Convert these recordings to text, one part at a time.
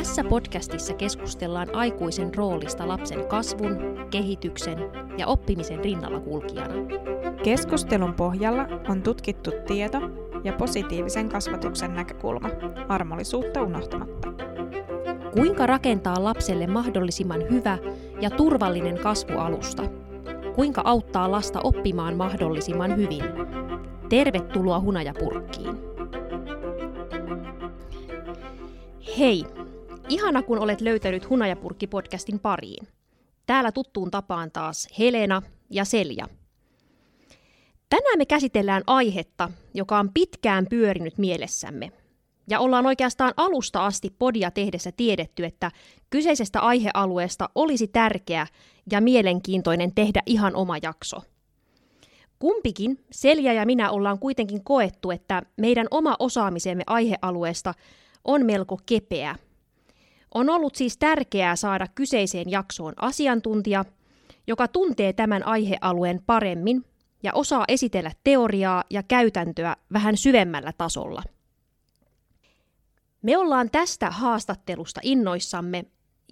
Tässä podcastissa keskustellaan aikuisen roolista lapsen kasvun, kehityksen ja oppimisen rinnalla kulkijana. Keskustelun pohjalla on tutkittu tieto ja positiivisen kasvatuksen näkökulma, armollisuutta unohtamatta. Kuinka rakentaa lapselle mahdollisimman hyvä ja turvallinen kasvualusta? Kuinka auttaa lasta oppimaan mahdollisimman hyvin? Tervetuloa Hunajapurkkiin! Hei! Ihana, kun olet löytänyt Hunajapurkki-podcastin pariin. Täällä tuttuun tapaan taas Helena ja Selja. Tänään me käsitellään aihetta, joka on pitkään pyörinyt mielessämme. Ja ollaan oikeastaan alusta asti podia tehdessä tiedetty, että kyseisestä aihealueesta olisi tärkeä ja mielenkiintoinen tehdä ihan oma jakso. Kumpikin, Selja ja minä, ollaan kuitenkin koettu, että meidän oma osaamisemme aihealueesta on melko kepeä – on ollut siis tärkeää saada kyseiseen jaksoon asiantuntija, joka tuntee tämän aihealueen paremmin ja osaa esitellä teoriaa ja käytäntöä vähän syvemmällä tasolla. Me ollaan tästä haastattelusta innoissamme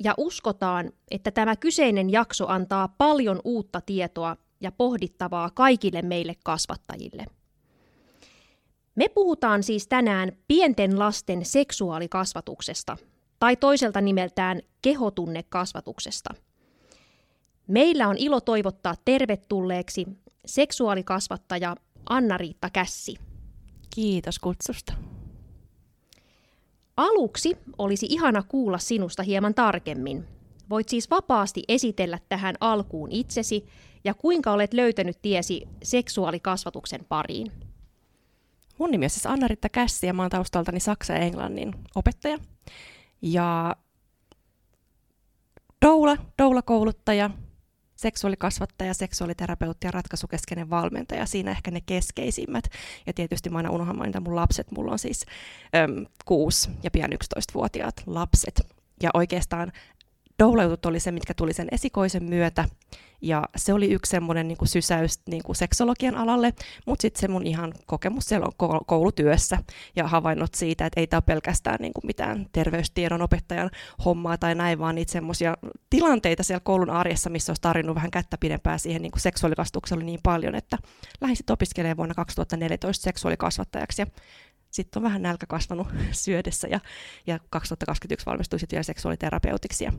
ja uskotaan, että tämä kyseinen jakso antaa paljon uutta tietoa ja pohdittavaa kaikille meille kasvattajille. Me puhutaan siis tänään pienten lasten seksuaalikasvatuksesta – tai toiselta nimeltään kehotunnekasvatuksesta. Meillä on ilo toivottaa tervetulleeksi seksuaalikasvattaja Anna-Riitta Kässi. Kiitos kutsusta. Aluksi olisi ihana kuulla sinusta hieman tarkemmin. Voit siis vapaasti esitellä tähän alkuun itsesi ja kuinka olet löytänyt tiesi seksuaalikasvatuksen pariin. Mun nimi on siis Anna-Ritta Kässi ja mä oon taustaltani Saksa ja Englannin opettaja. Ja doula, doula-kouluttaja, seksuaalikasvattaja, seksuaaliterapeutti ja ratkaisukeskeinen valmentaja. Siinä ehkä ne keskeisimmät. Ja tietysti mä aina unohan mainita mun lapset. Mulla on siis äm, 6 ja pian 11-vuotiaat lapset. Ja oikeastaan doulautut oli se, mitkä tuli sen esikoisen myötä. Ja se oli yksi semmoinen niin kuin sysäys niin kuin seksologian alalle, mutta sitten se mun ihan kokemus siellä on koulutyössä ja havainnot siitä, että ei tämä pelkästään niin kuin mitään terveystiedon opettajan hommaa tai näin, vaan niitä semmoisia tilanteita siellä koulun arjessa, missä olisi tarjonnut vähän kättä pidempää siihen niin seksuaalikastukselle niin paljon, että lähdin sitten opiskelemaan vuonna 2014 seksuaalikasvattajaksi ja sitten on vähän nälkä kasvanut syödessä ja, ja 2021 valmistuin sitten vielä seksuaaliterapeutiksi. Ja,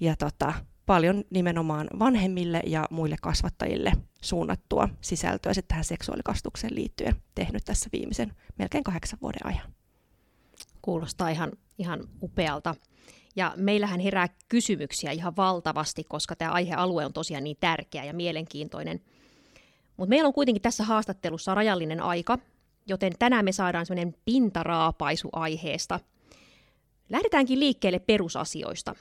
ja tota, paljon nimenomaan vanhemmille ja muille kasvattajille suunnattua sisältöä sitten tähän seksuaalikasvatukseen liittyen tehnyt tässä viimeisen melkein kahdeksan vuoden ajan. Kuulostaa ihan, ihan upealta. Ja meillähän herää kysymyksiä ihan valtavasti, koska tämä aihealue on tosiaan niin tärkeä ja mielenkiintoinen. Mutta meillä on kuitenkin tässä haastattelussa rajallinen aika, joten tänään me saadaan sellainen pintaraapaisu aiheesta. Lähdetäänkin liikkeelle perusasioista.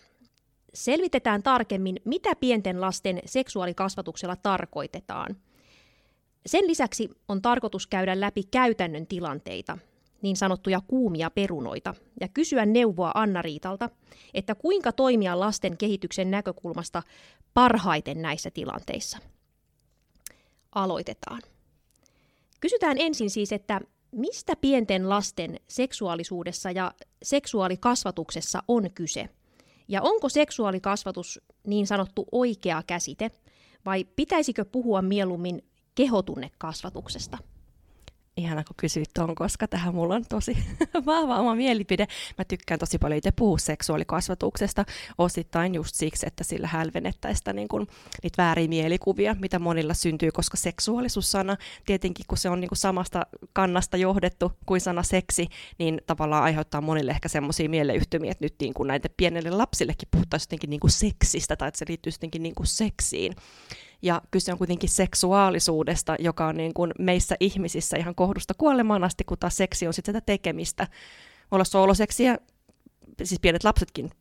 Selvitetään tarkemmin, mitä pienten lasten seksuaalikasvatuksella tarkoitetaan. Sen lisäksi on tarkoitus käydä läpi käytännön tilanteita, niin sanottuja kuumia perunoita, ja kysyä neuvoa Anna-Riitalta, että kuinka toimia lasten kehityksen näkökulmasta parhaiten näissä tilanteissa. Aloitetaan. Kysytään ensin siis, että mistä pienten lasten seksuaalisuudessa ja seksuaalikasvatuksessa on kyse? Ja onko seksuaalikasvatus niin sanottu oikea käsite, vai pitäisikö puhua mieluummin kehotunnekasvatuksesta? Ihana, kun kysyit tuon, koska tähän mulla on tosi vahva oma mielipide. Mä tykkään tosi paljon itse puhua seksuaalikasvatuksesta, osittain just siksi, että sillä hälvennettäistä niin kun, niitä vääriä mielikuvia, mitä monilla syntyy, koska seksuaalisuussana, tietenkin kun se on niin kuin samasta kannasta johdettu kuin sana seksi, niin tavallaan aiheuttaa monille ehkä semmoisia mieleyhtymiä, että nyt niin kuin näitä pienelle lapsillekin puhuttaisiin jotenkin niin seksistä tai että se liittyy jotenkin niin seksiin. Ja kyse on kuitenkin seksuaalisuudesta, joka on niin kuin meissä ihmisissä ihan kohdusta kuolemaan asti, kun taas seksi on sitten sitä tekemistä. Olla sooloseksiä siis pienet lapsetkin,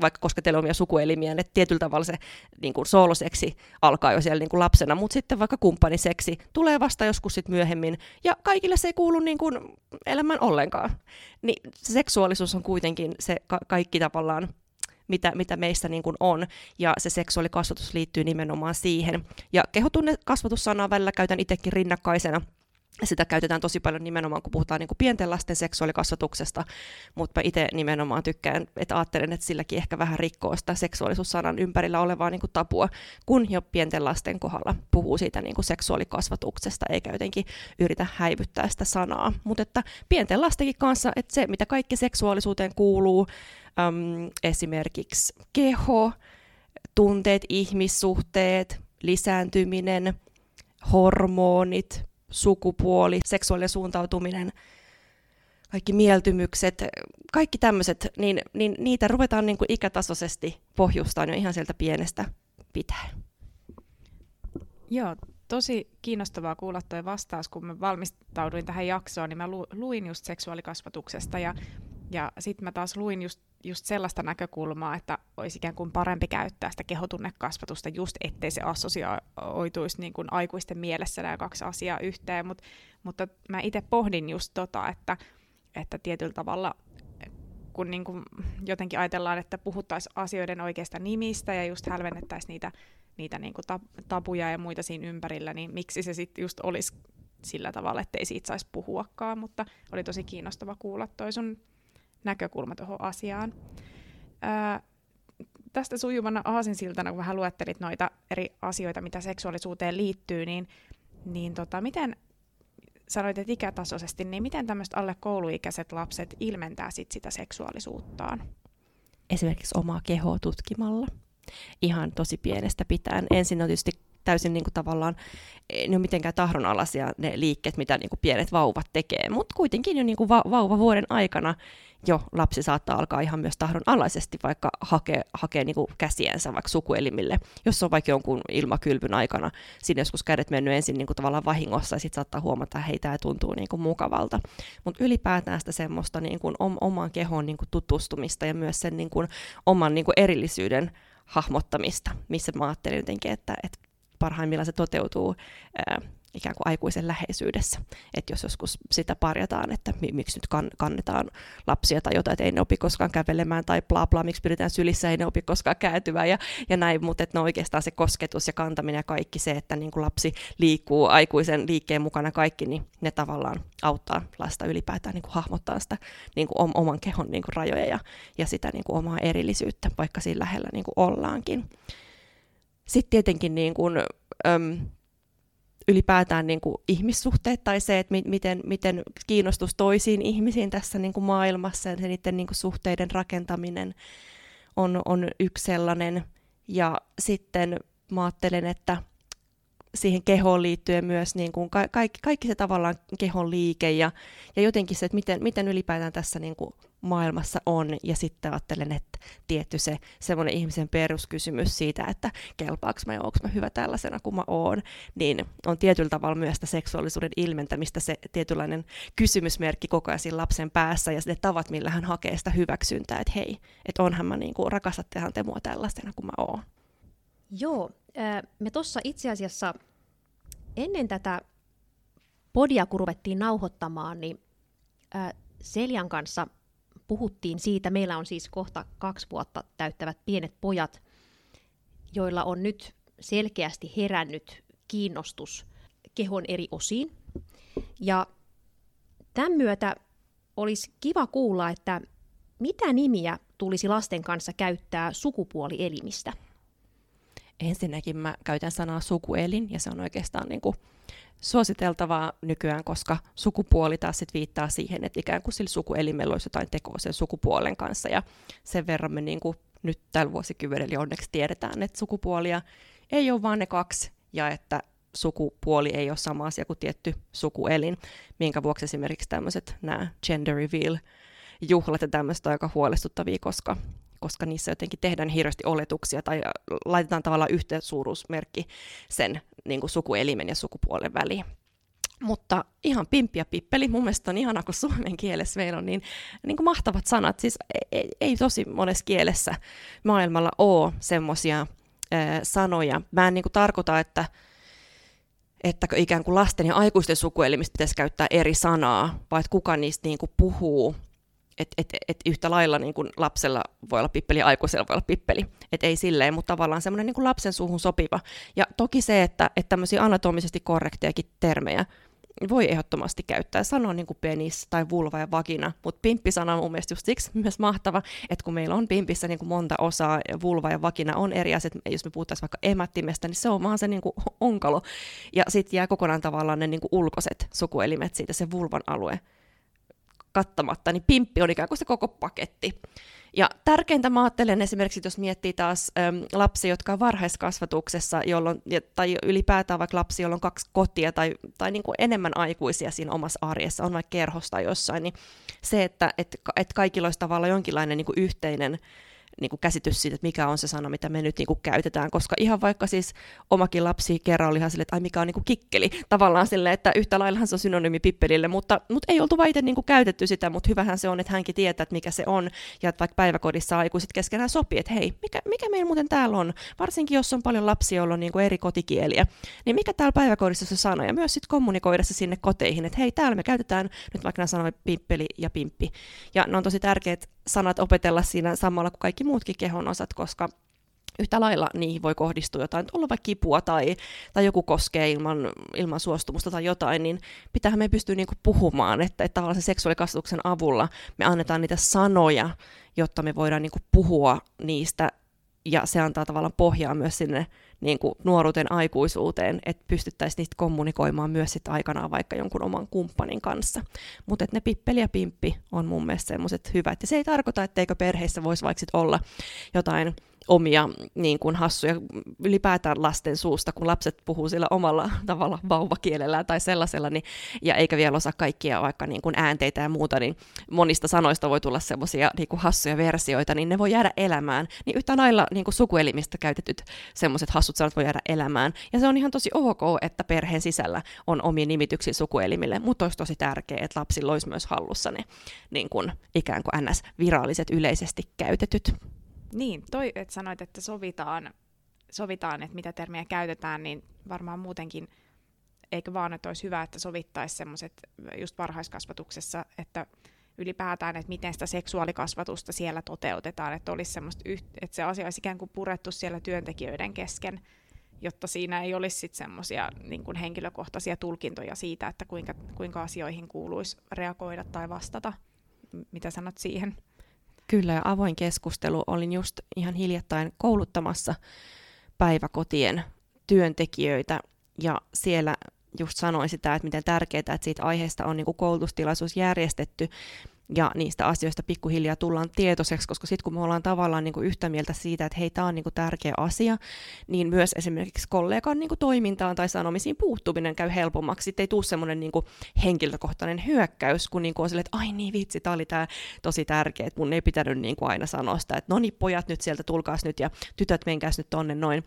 vaikka koskettelee omia sukuelimiä, että tietyllä tavalla se niin kuin sooloseksi alkaa jo siellä niin kuin lapsena, mutta sitten vaikka kumppaniseksi tulee vasta joskus sit myöhemmin, ja kaikille se ei kuulu niin kuin elämään ollenkaan. Niin seksuaalisuus on kuitenkin se ka- kaikki tavallaan mitä, mitä meissä niin kuin on, ja se seksuaalikasvatus liittyy nimenomaan siihen. Ja kehotunnekasvatussanaa välillä käytän itsekin rinnakkaisena sitä käytetään tosi paljon nimenomaan, kun puhutaan niin kuin pienten lasten seksuaalikasvatuksesta, mutta mä itse nimenomaan tykkään, että ajattelen, että silläkin ehkä vähän rikkoo sitä seksuaalisuussanan ympärillä olevaa niin kuin tapua, kun jo pienten lasten kohdalla puhuu siitä niin kuin seksuaalikasvatuksesta, eikä jotenkin yritä häivyttää sitä sanaa. Mutta että pienten lastenkin kanssa, että se, mitä kaikki seksuaalisuuteen kuuluu, äm, esimerkiksi keho, tunteet, ihmissuhteet, lisääntyminen, hormonit, sukupuoli, seksuaalinen suuntautuminen, kaikki mieltymykset, kaikki tämmöiset, niin, niin niitä ruvetaan niin kuin ikätasoisesti pohjustamaan jo ihan sieltä pienestä pitäen. Joo, tosi kiinnostavaa kuulla tuo vastaus, kun mä valmistauduin tähän jaksoon, niin mä luin just seksuaalikasvatuksesta ja, ja sitten mä taas luin just just sellaista näkökulmaa, että olisi ikään kuin parempi käyttää sitä kehotunnekasvatusta just ettei se assosioituisi niin kuin aikuisten mielessä nämä kaksi asiaa yhteen, Mut, mutta mä itse pohdin just tota, että, että tietyllä tavalla kun niin kuin jotenkin ajatellaan, että puhuttaisiin asioiden oikeista nimistä ja just hälvennettäisiin niitä, niitä niin kuin tabuja ja muita siinä ympärillä, niin miksi se sitten just olisi sillä tavalla, että ei siitä saisi puhuakaan, mutta oli tosi kiinnostava kuulla toi sun näkökulma tuohon asiaan. Ää, tästä sujuvana aasinsiltana, kun vähän luettelit noita eri asioita, mitä seksuaalisuuteen liittyy, niin, niin tota, miten sanoit, että ikätasoisesti, niin miten tämmöiset alle kouluikäiset lapset ilmentää sit sitä seksuaalisuuttaan? Esimerkiksi omaa kehoa tutkimalla. Ihan tosi pienestä pitäen. Ensin on tietysti täysin niin kuin tavallaan, ne on mitenkään tahdonalaisia ne liikkeet, mitä niin kuin pienet vauvat tekee, mutta kuitenkin jo niin kuin va- vauva vuoden aikana jo lapsi saattaa alkaa ihan myös tahdonalaisesti vaikka hakea, hakea niin kuin käsiensä vaikka sukuelimille, jos on vaikka jonkun ilmakylvyn aikana, siinä joskus kädet mennyt ensin niin kuin tavallaan vahingossa ja sitten saattaa huomata, että hei, tämä tuntuu niin kuin mukavalta. Mutta ylipäätään sitä semmoista niin kuin om- oman kehon niin kuin tutustumista ja myös sen niin kuin oman niin kuin erillisyyden hahmottamista, missä mä ajattelin jotenkin, että, että parhaimmillaan se toteutuu ää, ikään kuin aikuisen läheisyydessä. Että jos joskus sitä parjataan, että miksi nyt kan- kannetaan lapsia tai jotain, että ei ne opi koskaan kävelemään tai bla bla, miksi pidetään sylissä, ei ne opi koskaan kääntyvää ja, ja näin, mutta ne oikeastaan se kosketus ja kantaminen ja kaikki se, että niin kuin lapsi liikkuu aikuisen liikkeen mukana kaikki, niin ne tavallaan auttaa lasta ylipäätään niin kuin hahmottaa sitä niin kuin oman kehon niin kuin rajoja ja, ja sitä niin kuin omaa erillisyyttä, vaikka siinä lähellä niin kuin ollaankin. Sitten tietenkin niin kuin, äm, ylipäätään niin kuin ihmissuhteet tai se, että mi- miten, miten kiinnostus toisiin ihmisiin tässä niin kuin maailmassa ja niiden niin kuin suhteiden rakentaminen on, on yksi sellainen. Ja sitten mä ajattelen, että siihen kehoon liittyen myös niin kuin ka- kaikki, kaikki se tavallaan kehon liike ja, ja jotenkin se, että miten, miten ylipäätään tässä niin kuin maailmassa on. Ja sitten ajattelen, että tietty se semmoinen ihmisen peruskysymys siitä, että kelpaako mä ja onko mä hyvä tällaisena kuin mä oon, niin on tietyllä tavalla myös sitä seksuaalisuuden ilmentämistä se tietynlainen kysymysmerkki koko ajan lapsen päässä ja ne tavat, millä hän hakee sitä hyväksyntää, että hei, että onhan mä niin kuin, rakastattehan te mua tällaisena kuin mä oon. Joo, me tuossa itse asiassa ennen tätä podia, kun ruvettiin nauhoittamaan, niin Seljan kanssa puhuttiin siitä, meillä on siis kohta kaksi vuotta täyttävät pienet pojat, joilla on nyt selkeästi herännyt kiinnostus kehon eri osiin. Ja tämän myötä olisi kiva kuulla, että mitä nimiä tulisi lasten kanssa käyttää sukupuolielimistä? Ensinnäkin mä käytän sanaa sukuelin, ja se on oikeastaan niin kuin suositeltavaa nykyään, koska sukupuoli taas sit viittaa siihen, että ikään kuin sillä sukuelimellä olisi jotain tekoa sen sukupuolen kanssa, ja sen verran me niin kuin nyt tällä vuosikymmenellä onneksi tiedetään, että sukupuolia ei ole vain ne kaksi, ja että sukupuoli ei ole sama asia kuin tietty sukuelin, minkä vuoksi esimerkiksi tämmöiset nämä gender reveal juhlat ja tämmöiset on aika huolestuttavia, koska koska niissä jotenkin tehdään hirveästi oletuksia tai laitetaan tavallaan yhteensuuruusmerkki sen niin kuin sukuelimen ja sukupuolen väliin. Mutta ihan pimppi ja pippeli, mun mielestä on ihana, kun suomen kielessä meillä on niin, niin kuin mahtavat sanat. Siis ei, ei tosi monessa kielessä maailmalla ole semmoisia sanoja. Mä en niin kuin tarkoita, että, että ikään kuin lasten ja aikuisten sukuelimistä pitäisi käyttää eri sanaa, vaan että kuka niistä niin kuin puhuu että et, et yhtä lailla niin kuin lapsella voi olla pippeli ja aikuisella voi olla pippeli. Että ei silleen, mutta tavallaan semmoinen niin lapsen suuhun sopiva. Ja toki se, että, että tämmöisiä anatomisesti korrektejakin termejä voi ehdottomasti käyttää. Sanoa niin kuin penis tai vulva ja vagina, mutta pimppi-sana on mun mielestä just siksi myös mahtava, että kun meillä on pimpissä niin kuin monta osaa, vulva ja vagina on eri asiat, jos me puhuttaisiin vaikka emättimestä, niin se on vaan se niin kuin onkalo, ja sitten jää kokonaan tavallaan ne niin kuin ulkoiset sukuelimet siitä, se vulvan alue kattamatta, niin pimppi on ikään kuin se koko paketti. Ja tärkeintä mä ajattelen esimerkiksi, jos miettii taas äm, lapsia, jotka on varhaiskasvatuksessa, jolloin, tai ylipäätään vaikka lapsi, jolla on kaksi kotia tai, tai niin kuin enemmän aikuisia siinä omassa arjessa, on vaikka kerhosta jossain, niin se, että et, et kaikilla olisi tavallaan jonkinlainen niin kuin yhteinen niin kuin käsitys siitä, että mikä on se sana, mitä me nyt niin kuin käytetään, koska ihan vaikka siis omakin lapsi kerran oli ihan silleen, että ai mikä on niin kuin kikkeli, tavallaan silleen, että yhtä laillahan se on synonyymi pippelille, mutta, mutta ei oltu vaiten niin kuin käytetty sitä, mutta hyvähän se on, että hänkin tietää, että mikä se on, ja että vaikka päiväkodissa aikuiset keskenään sopii, että hei, mikä, mikä meillä muuten täällä on, varsinkin jos on paljon lapsia, joilla on niin kuin eri kotikieliä, niin mikä täällä päiväkodissa se sana, ja myös sitten kommunikoida se sinne koteihin, että hei, täällä me käytetään nyt vaikka nämä sanomme pippeli ja pimppi, ja ne on tosi tärkeät sanat opetella siinä samalla kuin kaikki muutkin kehon osat, koska yhtä lailla niihin voi kohdistua jotain, olla vaikka kipua tai, tai joku koskee ilman, ilman suostumusta tai jotain, niin pitäähän me pystyä niinku puhumaan, että, että tavallaan se seksuaalikasvatuksen avulla me annetaan niitä sanoja, jotta me voidaan niinku puhua niistä, ja se antaa tavallaan pohjaa myös sinne niin kuin nuoruuteen aikuisuuteen, että pystyttäisiin niistä kommunikoimaan myös sit aikanaan vaikka jonkun oman kumppanin kanssa. Mutta ne pippeli ja pimppi on mun mielestä semmoiset hyvät. Ja se ei tarkoita, etteikö perheissä voisi vaikka olla jotain omia niin kuin hassuja ylipäätään lasten suusta, kun lapset puhuu sillä omalla tavalla vauvakielellä tai sellaisella, niin, ja eikä vielä osaa kaikkia vaikka niin kuin äänteitä ja muuta, niin monista sanoista voi tulla semmoisia niin kuin hassuja versioita, niin ne voi jäädä elämään. Niin yhtä lailla niin kuin sukuelimistä käytetyt semmoiset hassut sanat voi jäädä elämään. Ja se on ihan tosi ok, että perheen sisällä on omia nimityksiä sukuelimille, mutta olisi tosi tärkeää, että lapsilla olisi myös hallussa ne niin kuin, ikään kuin ns-viralliset yleisesti käytetyt niin, toi, että sanoit, että sovitaan, sovitaan, että mitä termiä käytetään, niin varmaan muutenkin, eikö vaan, että olisi hyvä, että sovittaisi semmoiset just varhaiskasvatuksessa, että ylipäätään, että miten sitä seksuaalikasvatusta siellä toteutetaan, että olisi semmoista, että se asia olisi ikään kuin purettu siellä työntekijöiden kesken, jotta siinä ei olisi sitten semmoisia niin henkilökohtaisia tulkintoja siitä, että kuinka, kuinka asioihin kuuluisi reagoida tai vastata. Mitä sanot siihen? Kyllä, ja avoin keskustelu. Olin just ihan hiljattain kouluttamassa päiväkotien työntekijöitä, ja siellä just sanoin sitä, että miten tärkeää, että siitä aiheesta on niin koulutustilaisuus järjestetty, ja niistä asioista pikkuhiljaa tullaan tietoiseksi, koska sitten kun me ollaan tavallaan niin kuin yhtä mieltä siitä, että hei, tämä on niin kuin tärkeä asia, niin myös esimerkiksi kollegan niin kuin toimintaan tai sanomisiin puuttuminen käy helpommaksi. Sitten ei tule semmoinen niin kuin henkilökohtainen hyökkäys, kun niin kuin on silleen, että ai niin vitsi, tämä oli tämä tosi tärkeä, että mun ei pitänyt niin kuin aina sanoa sitä, että no niin pojat nyt sieltä tulkaas nyt ja tytöt menkääs nyt tonne noin,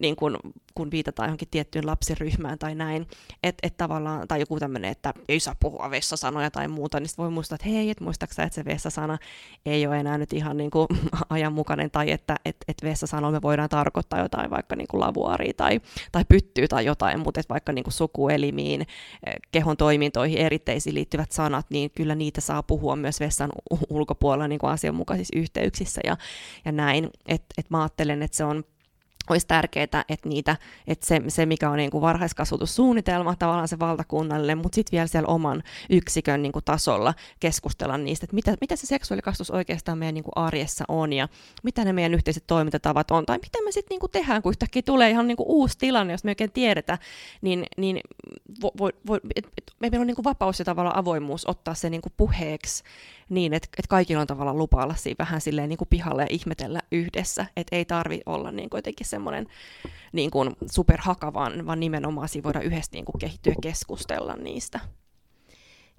niin kun, kun viitataan johonkin tiettyyn lapsiryhmään tai näin, että et tavallaan, tai joku tämmöinen, että ei saa puhua vessasanoja tai muuta, niin voi muistaa, että hei, et muistaaksä, että se vessasana ei ole enää nyt ihan niin kuin ajanmukainen, tai että et, et vessasanoilla me voidaan tarkoittaa jotain vaikka niin kuin lavuaria tai, tai pyttyy tai jotain, mutta et vaikka niin kuin sukuelimiin, eh, kehon toimintoihin, eritteisiin liittyvät sanat, niin kyllä niitä saa puhua myös vessan ulkopuolella niin kuin asianmukaisissa yhteyksissä ja, ja näin, että et mä ajattelen, että se on olisi tärkeää, että, niitä, että se, se, mikä on niin kuin varhaiskasvatussuunnitelma, tavallaan se valtakunnallinen, mutta sitten vielä siellä oman yksikön niin kuin tasolla keskustella niistä, että mitä, mitä se seksuaalikasvatus oikeastaan meidän niin kuin arjessa on ja mitä ne meidän yhteiset toimintatavat on, tai mitä me sitten niin tehdään, kun yhtäkkiä tulee ihan niin kuin uusi tilanne, jos me oikein tiedetä, niin, niin vo, vo, vo, et, et, meillä on niin kuin vapaus ja tavallaan avoimuus ottaa se niin kuin puheeksi niin, että, että kaikilla on tavallaan lupa olla siinä vähän silleen niin kuin pihalle ja ihmetellä yhdessä, että ei tarvi olla niin kuin jotenkin semmoinen niin kuin superhaka, vaan, vaan nimenomaan siinä voidaan yhdessä niin kuin kehittyä ja keskustella niistä.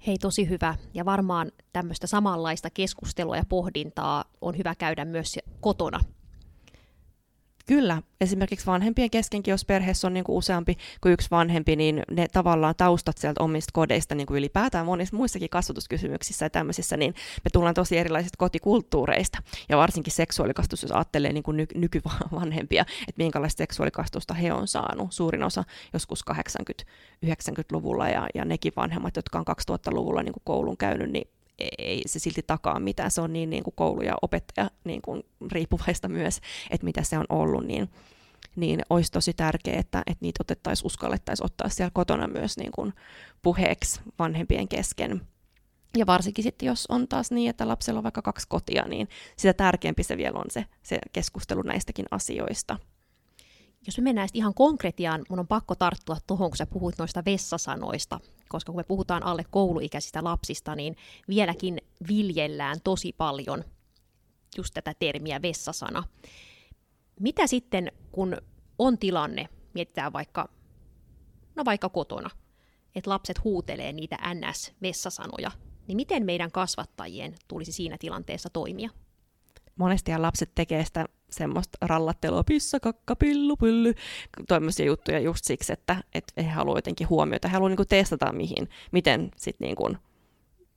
Hei, tosi hyvä. Ja varmaan tämmöistä samanlaista keskustelua ja pohdintaa on hyvä käydä myös kotona Kyllä, esimerkiksi vanhempien keskenkin, jos perheessä on niin kuin useampi kuin yksi vanhempi, niin ne tavallaan taustat sieltä omista kodeista niin kuin ylipäätään monissa muissakin kasvatuskysymyksissä ja tämmöisissä, niin me tullaan tosi erilaisista kotikulttuureista. Ja varsinkin seksuaalikastus, jos ajattelee niin kuin ny- nykyvanhempia, että minkälaista seksuaalikastusta he on saanut. Suurin osa joskus 80-90-luvulla ja, ja nekin vanhemmat, jotka on 2000-luvulla niin kuin koulun käynyt, niin ei se silti takaa mitään. Se on niin, niin kuin koulu ja opettaja niin kuin riippuvaista myös, että mitä se on ollut. Niin niin olisi tosi tärkeää, että, että niitä otettaisiin, uskallettaisiin ottaa siellä kotona myös niin kuin puheeksi vanhempien kesken. Ja varsinkin sitten, jos on taas niin, että lapsella on vaikka kaksi kotia, niin sitä tärkeämpi se vielä on se, se keskustelu näistäkin asioista. Jos me mennään ihan konkretiaan, mun on pakko tarttua tuohon, kun sä puhuit noista vessasanoista, koska kun me puhutaan alle kouluikäisistä lapsista, niin vieläkin viljellään tosi paljon just tätä termiä vessasana. Mitä sitten, kun on tilanne, mietitään vaikka, no vaikka kotona, että lapset huutelee niitä NS-vessasanoja, niin miten meidän kasvattajien tulisi siinä tilanteessa toimia? Monesti lapset tekee sitä semmoista rallattelua, pissa, kakka, pillu, pylly, tämmöisiä juttuja just siksi, että, että he haluavat jotenkin huomiota, he haluavat niin testata, mihin, miten sitten niin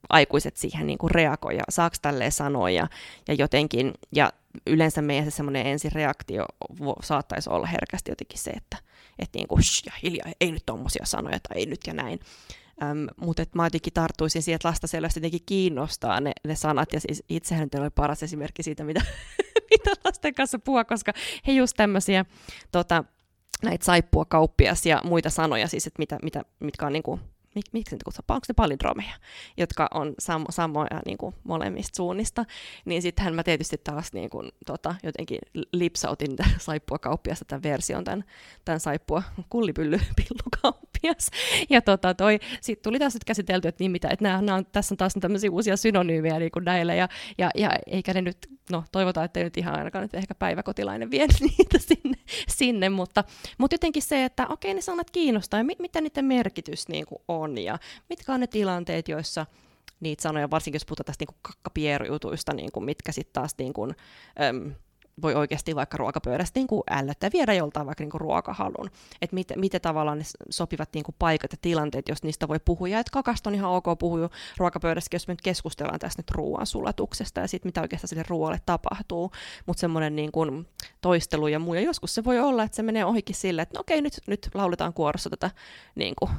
aikuiset siihen niin kuin reagoi ja saako tälleen sanoa ja, ja jotenkin, ja yleensä meidän se semmoinen ensireaktio saattaisi olla herkästi jotenkin se, että, että niin kuin, ja hiljaa, ei nyt tommosia sanoja tai ei nyt ja näin. Ähm, mutta mä jotenkin tarttuisin siihen, että lasta selvästi jotenkin kiinnostaa ne, ne sanat, ja siis itsehän oli paras esimerkki siitä, mitä, mitä lasten kanssa puhua, koska he just tämmöisiä tota, näitä saippua kauppias ja muita sanoja, siis, että mitä, mitä, mitkä on niinku mik, miksi niitä kutsutaan, onko ne palindromeja, jotka on sam, samoja niin kuin molemmista suunnista, niin sittenhän mä tietysti taas niin kuin, tota, jotenkin lipsautin saippua kauppiasta tämän version, tämän, tämän saippua kullipylly pillukauppias. Ja tota, toi, sit tuli taas nyt käsitelty, että, niin mitä, että nämä, on, tässä on taas tämmöisiä uusia synonyymejä niin kuin näillä, ja, ja, ja eikä ne nyt, no toivotaan, että ei nyt ihan ainakaan nyt ehkä päiväkotilainen vie niitä sinne, sinne mutta, mutta jotenkin se, että okei ne sanat kiinnostaa, ja mit, mitä niiden merkitys niin kuin on, ja mitkä on ne tilanteet, joissa niitä sanoja, varsinkin jos puhutaan tästä niin kakkapierujutuista, niin kuin, mitkä sitten taas niin kuin, äm, voi oikeasti vaikka ruokapöydästä niin kuin ällöttää, viedä joltain vaikka niin kuin ruokahalun. Että miten, miten tavallaan ne sopivat niin kuin paikat ja tilanteet, jos niistä voi puhua. Ja että kakasta on ihan ok puhua ruokapöydässä, jos me nyt keskustellaan tästä nyt ruoan sulatuksesta ja sitten mitä oikeastaan sille ruoalle tapahtuu. Mutta semmoinen niin kuin toistelu ja muu. Ja joskus se voi olla, että se menee ohikin sille, että no okei, nyt, nyt lauletaan kuorossa tätä niin kuin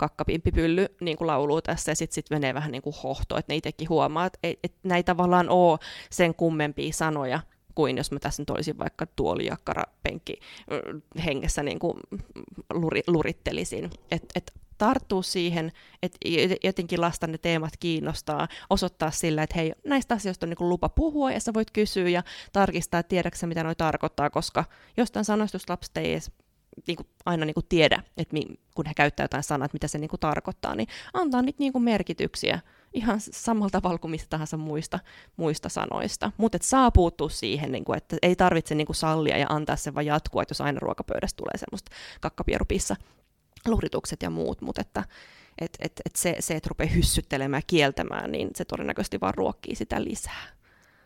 kakkapimppipylly niin kuin lauluu tässä, ja sitten sit menee vähän niin kuin hohto, että ne itsekin huomaa, että et, et näitä tavallaan ole sen kummempia sanoja, kuin jos mä tässä nyt olisin vaikka tuolijakkara penkki hengessä niin kuin luri, lurittelisin. Et, et tarttuu siihen, että jotenkin lasta ne teemat kiinnostaa, osoittaa sillä, että hei, näistä asioista on niin lupa puhua, ja sä voit kysyä ja tarkistaa, tiedäksä mitä noi tarkoittaa, koska jostain sanoista lapset ei edes niin kuin, aina niin kuin tiedä, että kun he käyttää jotain sanaa, että mitä se niin kuin tarkoittaa, niin antaa niitä niin kuin merkityksiä ihan samalla tavalla kuin mistä tahansa muista, muista sanoista. Mutta saa puuttua siihen, niin kuin, että ei tarvitse niin kuin sallia ja antaa se vaan jatkua, että jos aina ruokapöydästä tulee semmoista kakkapierupissa luritukset ja muut, mutta että et, et, et se, se, että rupeaa hyssyttelemään ja kieltämään, niin se todennäköisesti vaan ruokkii sitä lisää.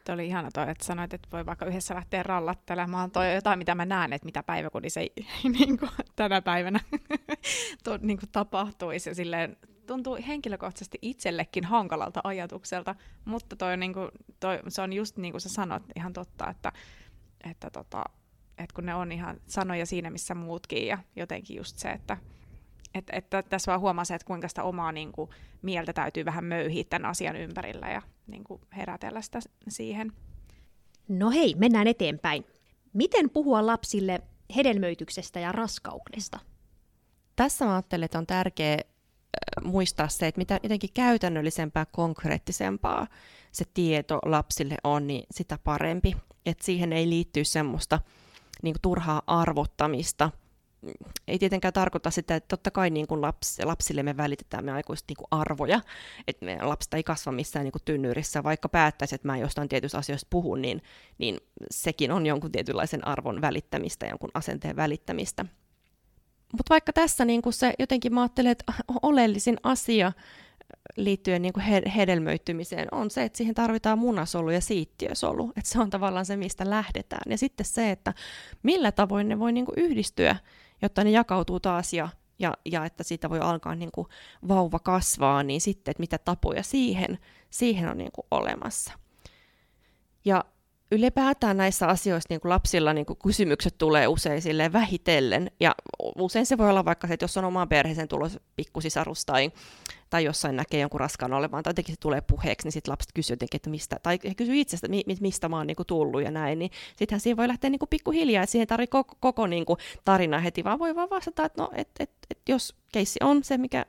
Tuo oli ihana toi, että sanoit, että voi vaikka yhdessä lähteä rallattelemaan. Toi on jotain, mitä mä näen, että mitä päiväkodissa ei niin kuin, tänä päivänä to, niin kuin, tapahtuisi. Ja silleen, tuntuu henkilökohtaisesti itsellekin hankalalta ajatukselta, mutta toi, niin kuin, toi, se on just niin kuin sä sanot, ihan totta, että, että, tota, että kun ne on ihan sanoja siinä, missä muutkin, ja jotenkin just se, että et, että tässä vaan huomasi, että kuinka sitä omaa niin kuin, mieltä täytyy vähän möyhiä tämän asian ympärillä ja niin kuin, herätellä sitä siihen. No hei, mennään eteenpäin. Miten puhua lapsille hedelmöityksestä ja raskaudesta? Tässä mä ajattelen, että on tärkeää muistaa se, että mitä jotenkin käytännöllisempää, konkreettisempaa se tieto lapsille on, niin sitä parempi. Että siihen ei liittyy semmoista niin kuin turhaa arvottamista – ei tietenkään tarkoita sitä, että totta kai niin kuin laps, lapsille me välitetään me aikuiset niin kuin arvoja, että me lapsista ei kasva missään niin kuin tynnyrissä, vaikka päättäisi, että mä jostain tietystä asioista puhun, niin, niin sekin on jonkun tietynlaisen arvon välittämistä, jonkun asenteen välittämistä. Mutta vaikka tässä niin kuin se jotenkin mä ajattelen, että oleellisin asia liittyen niin kuin hedelmöittymiseen on se, että siihen tarvitaan munasolu ja siittiösolu. Että se on tavallaan se, mistä lähdetään. Ja sitten se, että millä tavoin ne voi niin kuin yhdistyä jotta ne jakautuu taas ja, ja, ja että siitä voi alkaa niin kuin vauva kasvaa, niin sitten, että mitä tapoja siihen, siihen on niin kuin olemassa. Ja ylipäätään näissä asioissa niin kuin lapsilla niin kuin kysymykset tulee usein silleen vähitellen. Ja usein se voi olla vaikka se, että jos on omaan perheeseen tulos pikkusisarus tai, tai jossain näkee jonkun raskaan olevan, tai jotenkin se tulee puheeksi, niin sitten lapset kysyy jotenkin, että mistä, tai he kysyy itsestä, mi, mistä mä oon niin kuin tullut ja näin, niin sittenhän siihen voi lähteä niin kuin pikkuhiljaa, että siihen tarvitse koko, koko niin kuin tarina heti, vaan voi vaan vastata, että no, et, et, et, jos keissi on se, mikä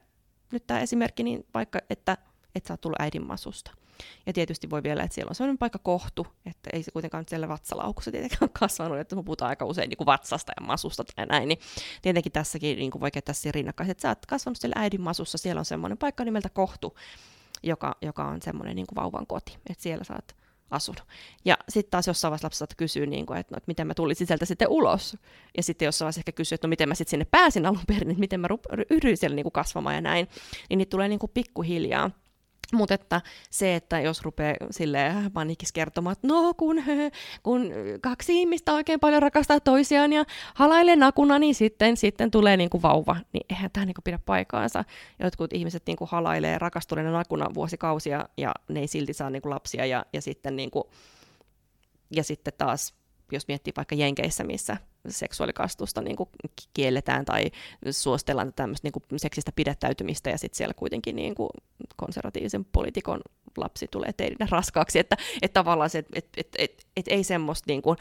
nyt tämä esimerkki, niin vaikka, että, että sä oot tullut äidin masusta. Ja tietysti voi vielä, että siellä on sellainen paikka kohtu, että ei se kuitenkaan nyt siellä vatsalaukussa tietenkään kasvanut, että me puhutaan aika usein niin kuin vatsasta ja masusta tai näin, niin tietenkin tässäkin niin kuin voi käyttää siinä rinnakkain, että sä oot kasvanut siellä äidin masussa, siellä on semmoinen paikka nimeltä kohtu, joka, joka on semmoinen niin kuin vauvan koti, että siellä saat asunut. Ja sitten taas jossain vaiheessa lapset kysyy, niin kuin, että, no, että miten mä tulin sieltä sitten ulos. Ja sitten jossain vaiheessa ehkä kysyy, että no miten mä sitten sinne pääsin alun perin, että miten mä ryhdyin siellä niin kuin kasvamaan ja näin. Niin niitä tulee niin kuin pikkuhiljaa. Mutta että se, että jos rupeaa sille paniikis kertomaan, että no kun, kun kaksi ihmistä oikein paljon rakastaa toisiaan ja halailee nakuna, niin sitten, sitten tulee niinku vauva. Niin eihän tämä niinku pidä paikaansa. Jotkut ihmiset niinku halailee rakastuneena nakuna vuosikausia ja ne ei silti saa niinku lapsia ja, ja, sitten niinku, ja sitten taas jos miettii vaikka Jenkeissä, missä seksuaalikastusta niin kuin kielletään tai suostellaan tämmöistä niin kuin seksistä pidättäytymistä ja sitten siellä kuitenkin niin kuin konservatiivisen poliitikon lapsi tulee teidän raskaaksi, että, että tavallaan se, että et, et, et, et ei semmoista niin kuin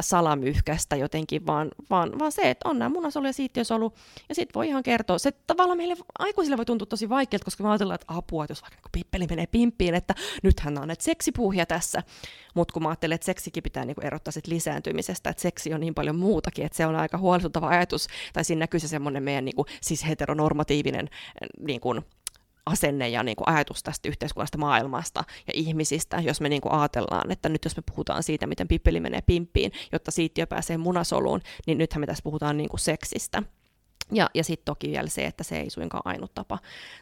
salamyhkästä jotenkin, vaan, vaan, vaan se, että on nämä munasolu ja siittiösolu, ja sitten voi ihan kertoa, se tavallaan meille aikuisille voi tuntua tosi vaikealta, koska me ajatellaan, että apua, että jos vaikka niin pippeli menee pimppiin, että nythän on näitä seksipuuhia tässä, mutta kun mä ajattelen, että seksikin pitää niin kuin erottaa sit lisääntymisestä, että seksi on niin paljon muutakin, että se on aika huolestuttava ajatus, tai siinä näkyy se semmoinen meidän niin kuin, siis heteronormatiivinen niin kuin, asenne ja niin kuin ajatus tästä yhteiskunnasta, maailmasta ja ihmisistä, jos me niin kuin ajatellaan, että nyt jos me puhutaan siitä, miten pippeli menee pimppiin, jotta siittiö pääsee munasoluun, niin nythän me tässä puhutaan niin kuin seksistä. Ja, ja sitten toki vielä se, että se ei suinkaan ainut tapa,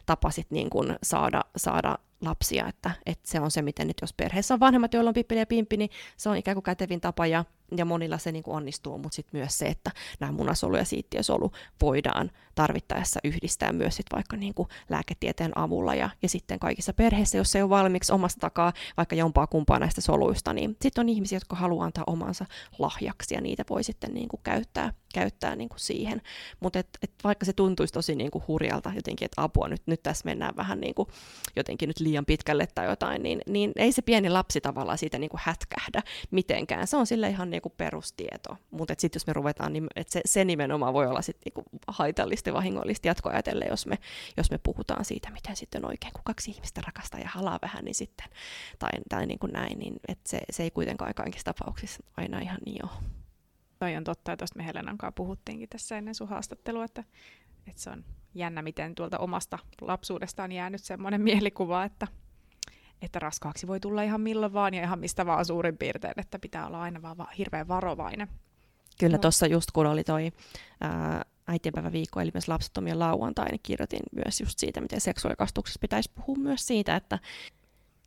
tapa sit niin kuin saada, saada lapsia, että, että se on se, miten nyt jos perheessä on vanhemmat, joilla on pippeli ja pimppi, niin se on ikään kuin kätevin tapa ja ja monilla se niin kuin onnistuu, mutta sitten myös se, että nämä munasolu ja siittiösolu voidaan tarvittaessa yhdistää myös sit vaikka niin kuin lääketieteen avulla ja, ja sitten kaikissa perheissä, jos ei ole valmiiksi omasta takaa vaikka jompaa kumpaa näistä soluista, niin sitten on ihmisiä, jotka haluaa antaa omansa lahjaksi ja niitä voi sitten niin kuin käyttää, käyttää niin kuin siihen. Mutta et, et vaikka se tuntuisi tosi niin kuin hurjalta jotenkin, että apua, nyt, nyt tässä mennään vähän niin kuin jotenkin nyt liian pitkälle tai jotain, niin, niin ei se pieni lapsi tavallaan siitä niin kuin hätkähdä mitenkään. Se on sille ihan niin kuin perustieto, mutta sitten jos me ruvetaan, niin et se, se nimenomaan voi olla sit niinku haitallista ja vahingollista jatkoajatelle, jos me, jos me puhutaan siitä, miten sitten oikein, kun kaksi ihmistä rakastaa ja halaa vähän, niin sitten, tai, tai niin kuin näin, niin et se, se ei kuitenkaan kaikissa tapauksissa aina ihan niin ole. Toi on totta, ja tuosta me Helenan kanssa puhuttiinkin tässä ennen sun haastattelua, että, että se on jännä, miten tuolta omasta lapsuudesta on jäänyt semmoinen mielikuva, että että raskaaksi voi tulla ihan milloin vaan ja ihan mistä vaan suurin piirtein, että pitää olla aina vaan va- hirveän varovainen. Kyllä tuossa just kun oli toi ää, äitienpäiväviikko, eli myös lauantai, niin kirjoitin myös just siitä, miten seksuaalikastuksessa pitäisi puhua myös siitä, että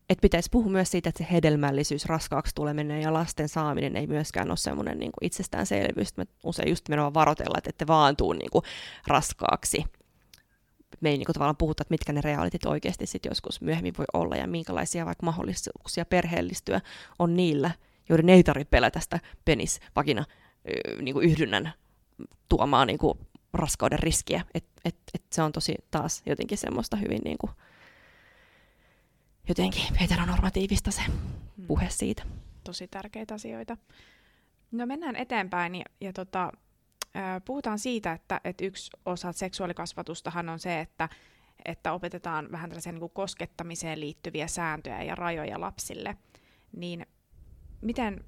että pitäisi puhua myös siitä, että se hedelmällisyys, raskaaksi tuleminen ja lasten saaminen ei myöskään ole semmoinen niin itsestäänselvyys. Me usein just menoa varotella, että ette vaan tuu niin kuin raskaaksi me ei niin kuin, tavallaan puhuta, että mitkä ne realitit oikeasti sit joskus myöhemmin voi olla ja minkälaisia vaikka mahdollisuuksia perheellistyä on niillä, joiden ei tarvitse pelätä sitä penis-vagina niin kuin yhdynnän tuomaa niin kuin, raskauden riskiä. Et, et, et se on tosi taas jotenkin semmoista hyvin niin kuin, jotenkin heteronormatiivista se hmm. puhe siitä. Tosi tärkeitä asioita. No mennään eteenpäin ja, ja tota, puhutaan siitä, että, että yksi osa seksuaalikasvatustahan on se, että, että opetetaan vähän tällaisia niin kuin koskettamiseen liittyviä sääntöjä ja rajoja lapsille. Niin miten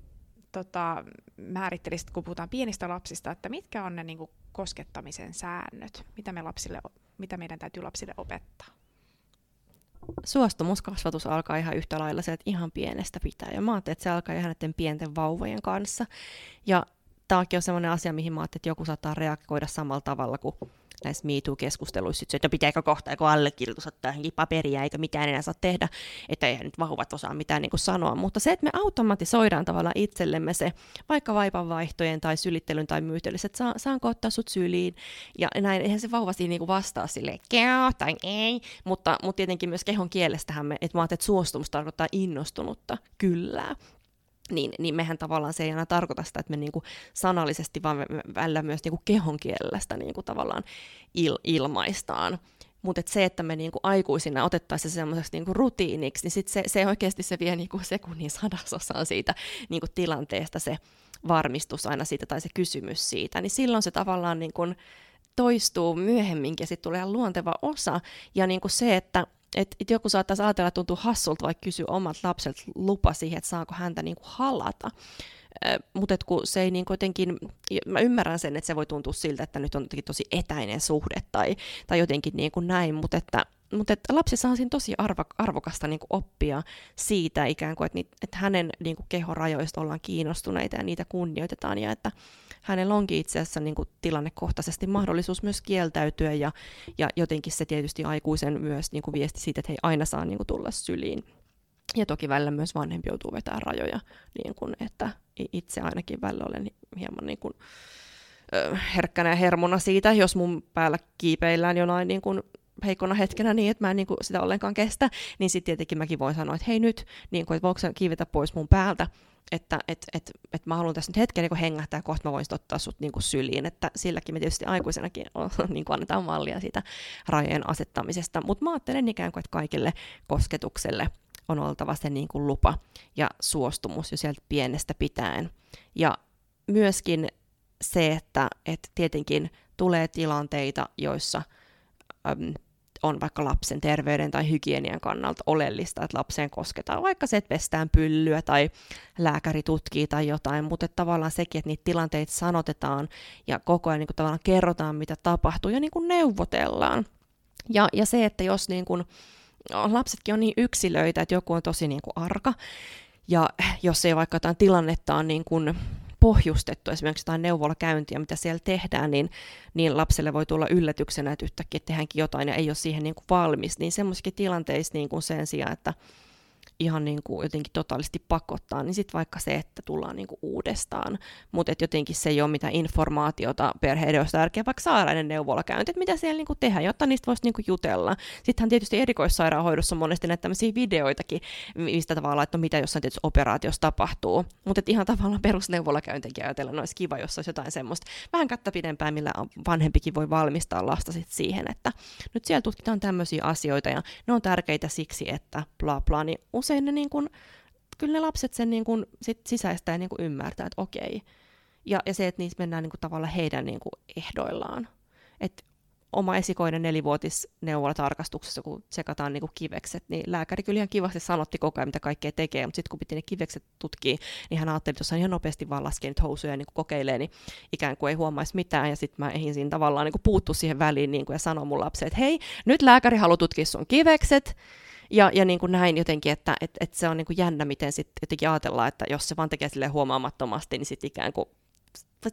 tota, määrittelisit, kun puhutaan pienistä lapsista, että mitkä on ne niin kuin koskettamisen säännöt? Mitä, me lapsille, mitä meidän täytyy lapsille opettaa? suostumuskasvatus alkaa ihan yhtä lailla sieltä ihan pienestä pitää. Ja mä ajattelin, että se alkaa ihan näiden pienten vauvojen kanssa. Ja tämäkin on sellainen asia, mihin mä että joku saattaa reagoida samalla tavalla kuin näissä MeToo-keskusteluissa, että pitääkö kohta joku allekirjoitus ottaa johonkin paperia, eikä mitään enää saa tehdä, että eihän nyt vauvat osaa mitään niin kuin sanoa. Mutta se, että me automatisoidaan tavallaan itsellemme se, vaikka vaipanvaihtojen tai sylittelyn tai myytelyssä, että saa, saanko ottaa sut syliin, ja näin, eihän se vauva siinä niin kuin vastaa silleen, keo tai ei, mutta, mutta tietenkin myös kehon kielestähän me, että mä että suostumus tarkoittaa innostunutta, kyllä. Niin, niin mehän tavallaan se ei aina tarkoita sitä, että me niinku sanallisesti, vaan välillä myös niinku kehonkielellä sitä niinku tavallaan il, ilmaistaan. Mutta et se, että me niinku aikuisina otettaisiin se semmoiseksi niinku rutiiniksi, niin sit se, se oikeasti se vie niinku sekunnin sadasosaan siitä niinku tilanteesta se varmistus aina siitä tai se kysymys siitä, niin silloin se tavallaan niinku toistuu myöhemminkin ja sitten tulee luonteva osa. Ja niinku se, että et, et joku saattaisi ajatella, että tuntuu hassulta vaikka kysyä omat lapset lupa siihen, että saako häntä niinku halata. Mutta kun se ei niin jotenkin, mä ymmärrän sen, että se voi tuntua siltä, että nyt on tosi etäinen suhde tai, tai jotenkin niin kuin näin, mutta että, mutta että lapsissa on siinä tosi arvo, arvokasta niin kuin oppia siitä ikään kuin, että, että hänen niin kuin kehorajoista ollaan kiinnostuneita ja niitä kunnioitetaan ja että hänellä onkin itse asiassa niin kuin tilannekohtaisesti mahdollisuus myös kieltäytyä ja, ja jotenkin se tietysti aikuisen myös niin kuin viesti siitä, että he aina saa niin kuin tulla syliin. Ja toki välillä myös vanhempi joutuu vetämään rajoja, niin kuin, että itse ainakin välillä olen hieman niin kuin, herkkänä ja hermona siitä, jos mun päällä kiipeillään jonain niin kuin heikkona hetkenä niin, että mä en niin kuin sitä ollenkaan kestä, niin sitten tietenkin mäkin voin sanoa, että hei nyt, niin kuin, että voiko sä kiivetä pois mun päältä, että et, et, et mä haluan tässä nyt hetken niin hengähtää ja kohta mä voisin ottaa sut niin kuin syliin, että silläkin me tietysti aikuisenakin on, niin kuin annetaan mallia siitä rajojen asettamisesta, mutta mä ajattelen ikään kuin, että kaikille kosketukselle on oltava se niin kuin lupa ja suostumus jo sieltä pienestä pitäen. Ja myöskin se, että, että tietenkin tulee tilanteita, joissa äm, on vaikka lapsen terveyden tai hygienian kannalta oleellista, että lapseen kosketaan, vaikka se, että pestään pyllyä tai lääkäri tutkii tai jotain, mutta että tavallaan sekin, että niitä tilanteita sanotetaan ja koko ajan niin kuin tavallaan kerrotaan, mitä tapahtuu ja niin kuin neuvotellaan. Ja, ja se, että jos niin kuin, lapsetkin on niin yksilöitä, että joku on tosi niin kuin arka, ja jos ei vaikka jotain tilannetta on niin kuin pohjustettu, esimerkiksi jotain neuvolakäyntiä, mitä siellä tehdään, niin, niin lapselle voi tulla yllätyksenä, että yhtäkkiä tehdäänkin jotain ja ei ole siihen niin kuin valmis. Niin semmoisissa tilanteissa niin kuin sen sijaan, että ihan niin kuin jotenkin totaalisti pakottaa, niin sitten vaikka se, että tullaan niin kuin uudestaan, mutta jotenkin se ei ole mitään informaatiota perheiden olisi tärkeää vaikka saada ennen neuvolakäynti, että mitä siellä niin kuin tehdään, jotta niistä voisi niin kuin jutella. Sittenhän tietysti erikoissairaanhoidossa on monesti näitä tämmöisiä videoitakin, mistä tavallaan, että no mitä jossain tietysti operaatiossa tapahtuu, mutta ihan tavallaan perusneuvolakäyntikin ajatella, no olisi kiva, jos olisi jotain semmoista vähän kättä pidempään, millä vanhempikin voi valmistaa lasta sit siihen, että nyt siellä tutkitaan tämmöisiä asioita ja ne on tärkeitä siksi, että bla bla, niin usein ne niin kuin, kyllä ne lapset sen niin kuin sit sisäistää ja niin kuin ymmärtää, että okei. Ja, ja se, että niissä mennään niin kuin tavallaan heidän niin kuin ehdoillaan. Et oma esikoinen nelivuotis neuvolatarkastuksessa, kun sekataan niin kuin kivekset, niin lääkäri kyllä ihan kivasti sanotti koko ajan, mitä kaikkea tekee, mutta sitten kun piti ne kivekset tutkia, niin hän ajatteli, että jos hän ihan nopeasti vaan laskee nyt housuja ja niin kuin kokeilee, niin ikään kuin ei huomaisi mitään, ja sitten mä ehin siinä tavallaan niin kuin puuttu siihen väliin niin kuin, ja sanoa mun lapselle, että hei, nyt lääkäri haluaa tutkia sun kivekset, ja, ja niin kuin näin jotenkin, että et, et se on niin kuin jännä, miten sitten jotenkin ajatellaan, että jos se vaan tekee sille huomaamattomasti, niin sitten ikään kuin